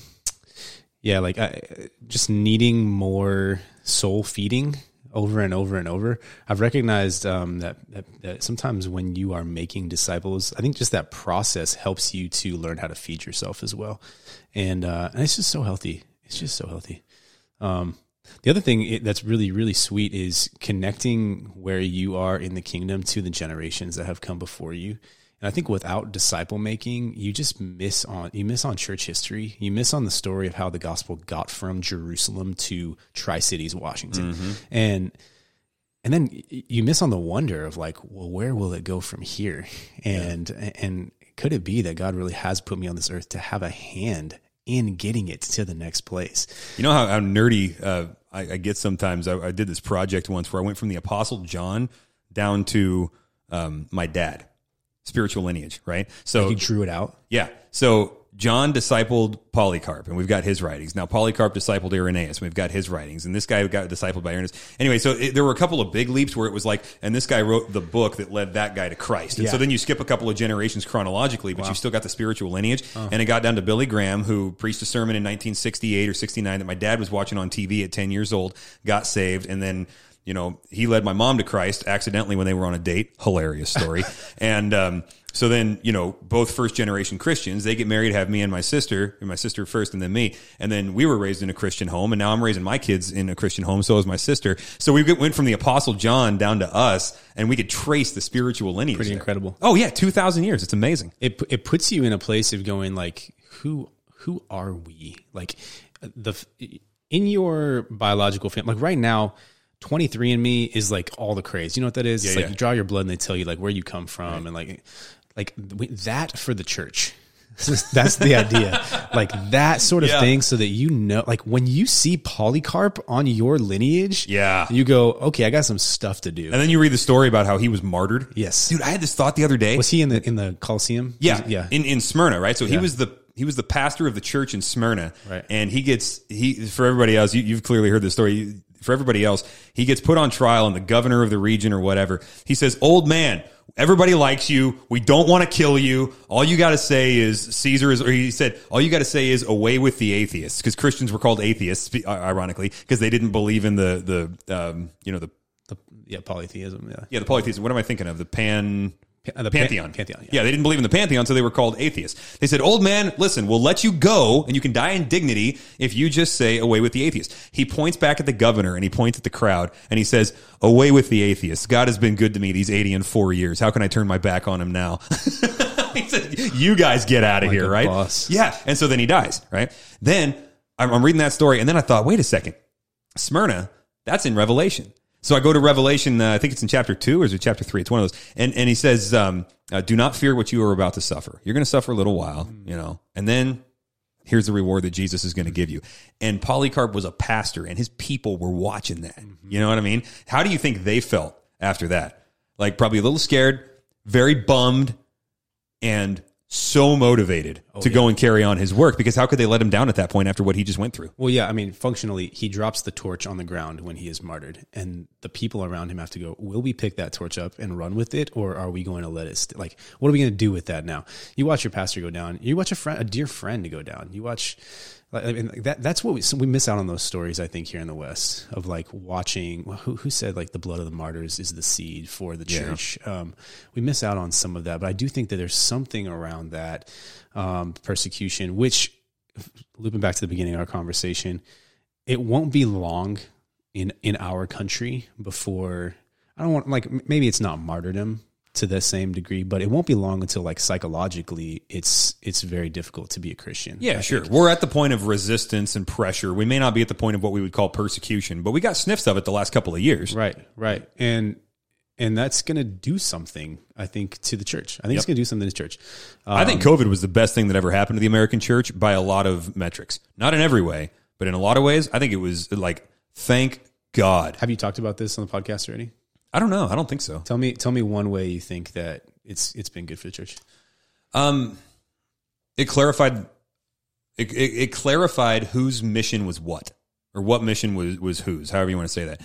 yeah, like I, just needing more soul feeding over and over and over. I've recognized um, that, that that sometimes when you are making disciples, I think just that process helps you to learn how to feed yourself as well, and uh, and it's just so healthy. It's just so healthy. Um, the other thing that's really, really sweet is connecting where you are in the kingdom to the generations that have come before you. And I think without disciple making, you just miss on you miss on church history. You miss on the story of how the gospel got from Jerusalem to Tri Cities, Washington, and and then you miss on the wonder of like, well, where will it go from here? And and could it be that God really has put me on this earth to have a hand in getting it to the next place? You know how, how nerdy uh, I, I get sometimes. I, I did this project once where I went from the Apostle John down to um, my dad, spiritual lineage, right? So he drew it out. yeah, so John discipled Polycarp, and we've got his writings. Now Polycarp discipled Irenaeus, and we've got his writings, and this guy got discipled by Irenaeus. Anyway, so it, there were a couple of big leaps where it was like, and this guy wrote the book that led that guy to Christ. And Yeah. so then you skip a couple of generations chronologically, but you still got the spiritual lineage. Oh. And it got down to Billy Graham, who preached a sermon in 1968 or 69 that my dad was watching on TV at 10 years old, got saved, and then you know, he led my mom to Christ accidentally when they were on a date. Hilarious story. [LAUGHS] and um, so then, you know, both first generation Christians, they get married, have me and my sister, and my sister first, and then me. And then we were raised in a Christian home, and now I'm raising my kids in a Christian home. So is my sister. So we went from the Apostle John down to us, and we could trace the spiritual lineage. Pretty there. incredible. Oh yeah, two thousand years. It's amazing. It it puts you in a place of going like, who who are we? Like the in your biological family. Like right now. 23 and me is like all the craze. You know what that is? it's Yeah, like yeah. you draw your blood and they tell you like where you come from and like like that for the church. [LAUGHS] That's the idea. Like that sort of Yeah. thing so that you know like when you see Polycarp on your lineage, Yeah. you go, "Okay, I got some stuff to do." And then you read the story about how he was martyred. Yes. dude, I had this thought the other day. Was he in the in the Colosseum? Yeah, yeah. In in Smyrna, right? So he was the he was the pastor of the church in Smyrna, Right. And he gets he for everybody else. You, you've clearly heard the story. For everybody else, he gets put on trial, and the governor of the region or whatever, he says, "Old man." Everybody likes you. We don't want to kill you. All you got to say is Caesar is, or he said, all you got to say is away with the atheists, because Christians were called atheists, ironically, because they didn't believe in the the um, you know the the, yeah, polytheism. Yeah, yeah the polytheism. What am I thinking of? The pan Uh, the pantheon. pantheon, yeah. Yeah. they didn't believe in the pantheon, so they were called atheists. They said, "Old man, listen, we'll let you go, and you can die in dignity if you just say away with the atheists." He points back at the governor and he points at the crowd and he says, "Away with the atheists. God has been good to me these eighty and four years. How can I turn my back on him now?" [LAUGHS] he said, "You guys get out of Like here, right?" boss. Yeah, and so then he dies, right? Then I'm, I'm reading that story, and then I thought, wait a second, Smyrna, that's in Revelation. So I go to Revelation, uh, I think it's in chapter two or is it chapter three? It's one of those. And, and he says, um, uh, do not fear what you are about to suffer. You're going to suffer a little while, you know, and then here's the reward that Jesus is going to give you. And Polycarp was a pastor and his people were watching that. You know what I mean? How do you think they felt after that? Like probably a little scared, very bummed, and so motivated oh, to go and carry on his work because how could they let him down at that point after what he just went through? Well, yeah, I mean, functionally, he drops the torch on the ground when he is martyred, and the people around him have to go. Will we pick that torch up and run with it, or are we going to let it? St- like, what are we going to do with that now? You watch your pastor go down. You watch a friend, a dear friend, to go down. You watch. Like, I mean, that that's what we so we miss out on those stories. I think here in the West of like watching who who said like the blood of the martyrs is the seed for the church. Um, we miss out on some of that, but I do think that there's something around that um, persecution, which looping back to the beginning of our conversation, it won't be long in in our country before I don't want like maybe it's not martyrdom to the same degree, but it won't be long until like psychologically it's it's very difficult to be a Christian. Yeah, sure. We're at the point of resistance and pressure. We may not be at the point of what we would call persecution, but we got sniffs of it the last couple of years. Right, right. And and that's going to do something I think to the church. I think it's going to do something to the church. I think um, COVID was the best thing that ever happened to the American church by a lot of metrics. Not in every way, but in a lot of ways, I think it was like, thank God. Have you talked about this on the podcast already? I don't know. I don't think so. Tell me tell me one way you think that it's it's been good for the church. Um, it clarified. It, it, it clarified whose mission was what, or what mission was was whose. However you want to say that.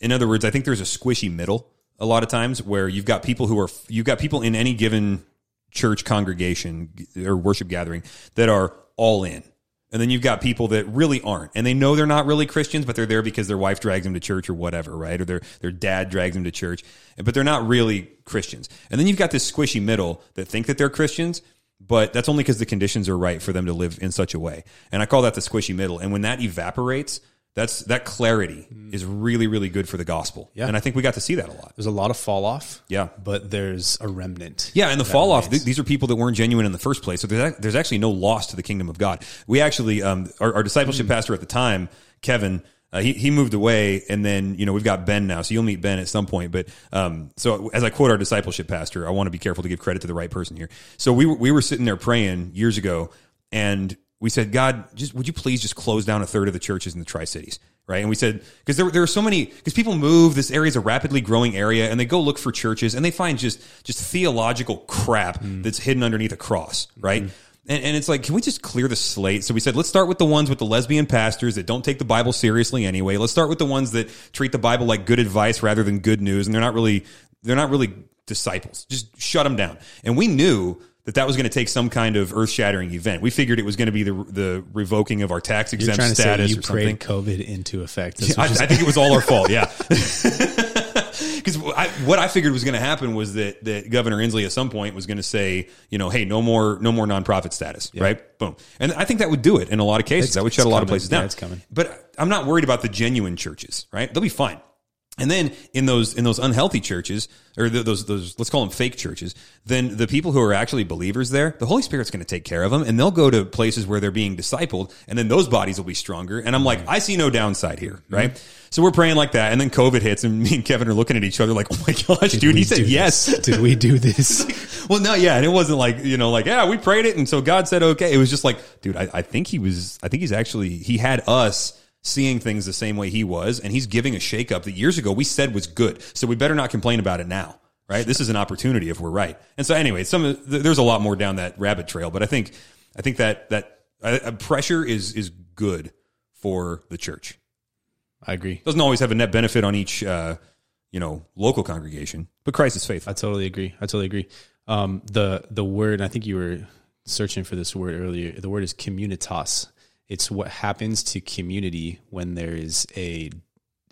In other words, I think there's a squishy middle a lot of times where you've got people who are you've got people in any given church congregation or worship gathering that are all in. And then you've got people that really aren't, and they know they're not really Christians, but they're there because their wife drags them to church or whatever, right? Or their their dad drags them to church, but they're not really Christians. And then you've got this squishy middle that think that they're Christians, but that's only because the conditions are right for them to live in such a way. And I call that the squishy middle. And when that evaporates, that's that clarity is really really good for the gospel. Yeah. And I think we got to see that a lot. There's a lot of fall off. Yeah. But there's a remnant. Yeah, and the fall off. Th- these are people that weren't genuine in the first place. So there's, there's actually no loss to the kingdom of God. We actually, um, our, our discipleship pastor at the time, Kevin, uh, he he moved away, and then you know we've got Ben now. So you'll meet Ben at some point. But um, so as I quote our discipleship pastor, I want to be careful to give credit to the right person here. So we we were sitting there praying years ago, and we said, God, just would you please just close down a third of the churches in the Tri Cities, right? And we said because there there are so many because people move. This area is a rapidly growing area, and they go look for churches, and they find just just theological crap mm. that's hidden underneath a cross, mm-hmm. right? And, and it's like, can we just clear the slate? So we said, let's start with the ones with the lesbian pastors that don't take the Bible seriously anyway. Let's start with the ones that treat the Bible like good advice rather than good news, and they're not really they're not really disciples. Just shut them down. And we knew that that was going to take some kind of earth shattering event. We figured it was going to be the the revoking of our tax exempt trying to say status you or something. COVID into effect. [LAUGHS] That's I, I think it was all our fault. Yeah. [LAUGHS] [LAUGHS] Because what I figured was going to happen was that, that Governor Inslee at some point was going to say, you know, hey, no more, no more nonprofit status, right? Boom, and I think that would do it in a lot of cases. It's- that would shut a lot of coming. places Yeah, down. it's coming. But I'm not worried about the genuine churches, right? They'll be fine. And then in those in those unhealthy churches, or th those those let's call them fake churches, then the people who are actually believers there, the Holy Spirit's going to take care of them, and they'll go to places where they're being discipled, and then those bodies will be stronger. And I'm like, mm-hmm. I see no downside here, mm-hmm. right? So we're praying like that, and then COVID hits, and [LAUGHS] me and Kevin are looking at each other like, Oh my gosh, dude! we He said yes. Did we do this? [LAUGHS] Well, no, yeah, and it wasn't like you know, like yeah, we prayed it, and so God said okay. It was just like, dude, I, I think he was, I think he's actually he had us seeing things the same way he was, and he's giving a shakeup that years ago we said was good. So we better not complain about it now, right? This is an opportunity if we're right. And so anyway, some there's a lot more down that rabbit trail, but I think I think that that uh, pressure is is good for the church. I agree. Doesn't always have a net benefit on each. Uh, you know, local congregation, but Christ is faithful. I totally agree. I totally agree. Um, the the word I think you were searching for this word earlier. The word is communitas. It's what happens to community when there is a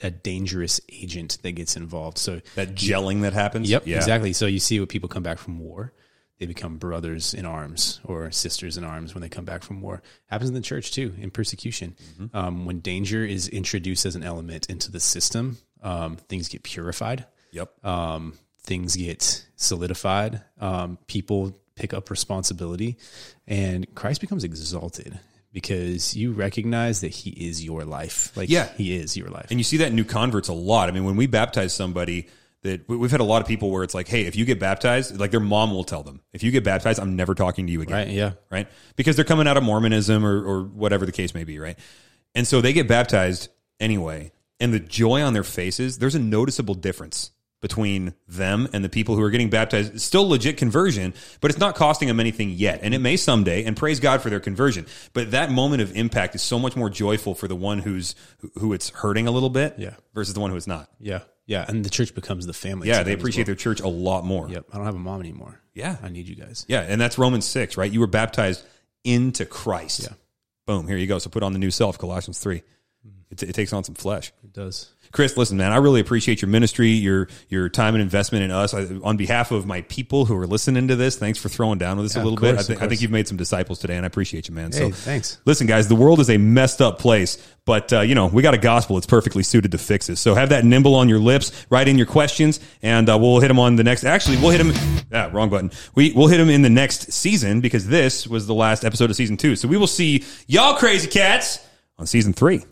a dangerous agent that gets involved. So That gelling that happens. Yep, Yeah. exactly. So you see when people come back from war, they become brothers in arms or sisters in arms when they come back from war. Happens in the church too, in persecution. Mm-hmm. Um, when danger is introduced as an element into the system, um, things get purified. Yep. Um, things get solidified. Um, people pick up responsibility, and Christ becomes exalted because you recognize that He is your life. Like, Yeah. He is your life. And you see that in new converts a lot. I mean, when we baptize somebody, that we- we've had a lot of people where it's like, hey, if you get baptized, like their mom will tell them, if you get baptized, I'm never talking to you again. right? Yeah. Right? Because they're coming out of Mormonism or, or whatever the case may be, right? And so they get baptized anyway, and the joy on their faces, there's a noticeable difference between them and the people who are getting baptized. It's still legit conversion, but it's not costing them anything yet. And it may someday, and praise God for their conversion. But that moment of impact is so much more joyful for the one who's who it's hurting a little bit Yeah. versus the one who it's not. Yeah. Yeah. And the church becomes the family. Yeah, they appreciate well. their church a lot more. Yep. I don't have a mom anymore. Yeah. I need you guys. Yeah, and that's Romans 6, right? You were baptized into Christ. Yeah. Boom, here you go. So put on the new self, Colossians 3. It, it takes on some flesh. It does. Chris, listen, man, I really appreciate your ministry, your your time and investment in us. I, on behalf of my people who are listening to this, thanks for throwing down with us Yeah, a little of bit. I, think I think you've made some disciples today, and I appreciate you, man. Hey, so thanks. Listen, guys, the world is a messed up place, but uh, you know we got a gospel. that's perfectly suited to fix it. So have that nimble on your lips. Write in your questions, and uh, we'll hit them on the next. Actually, we'll hit them. Ah, wrong button. We we'll hit them in the next season because this was the last episode of season two. So we will see y'all crazy cats on season three.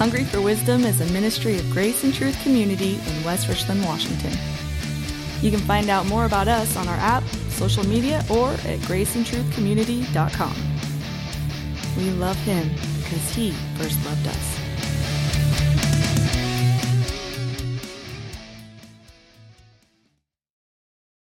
Hungry for Wisdom is a ministry of Grace and Truth Community in West Richland, Washington. You can find out more about us on our app, social media, or at graceandtruthcommunity.com. We love Him because He first loved us.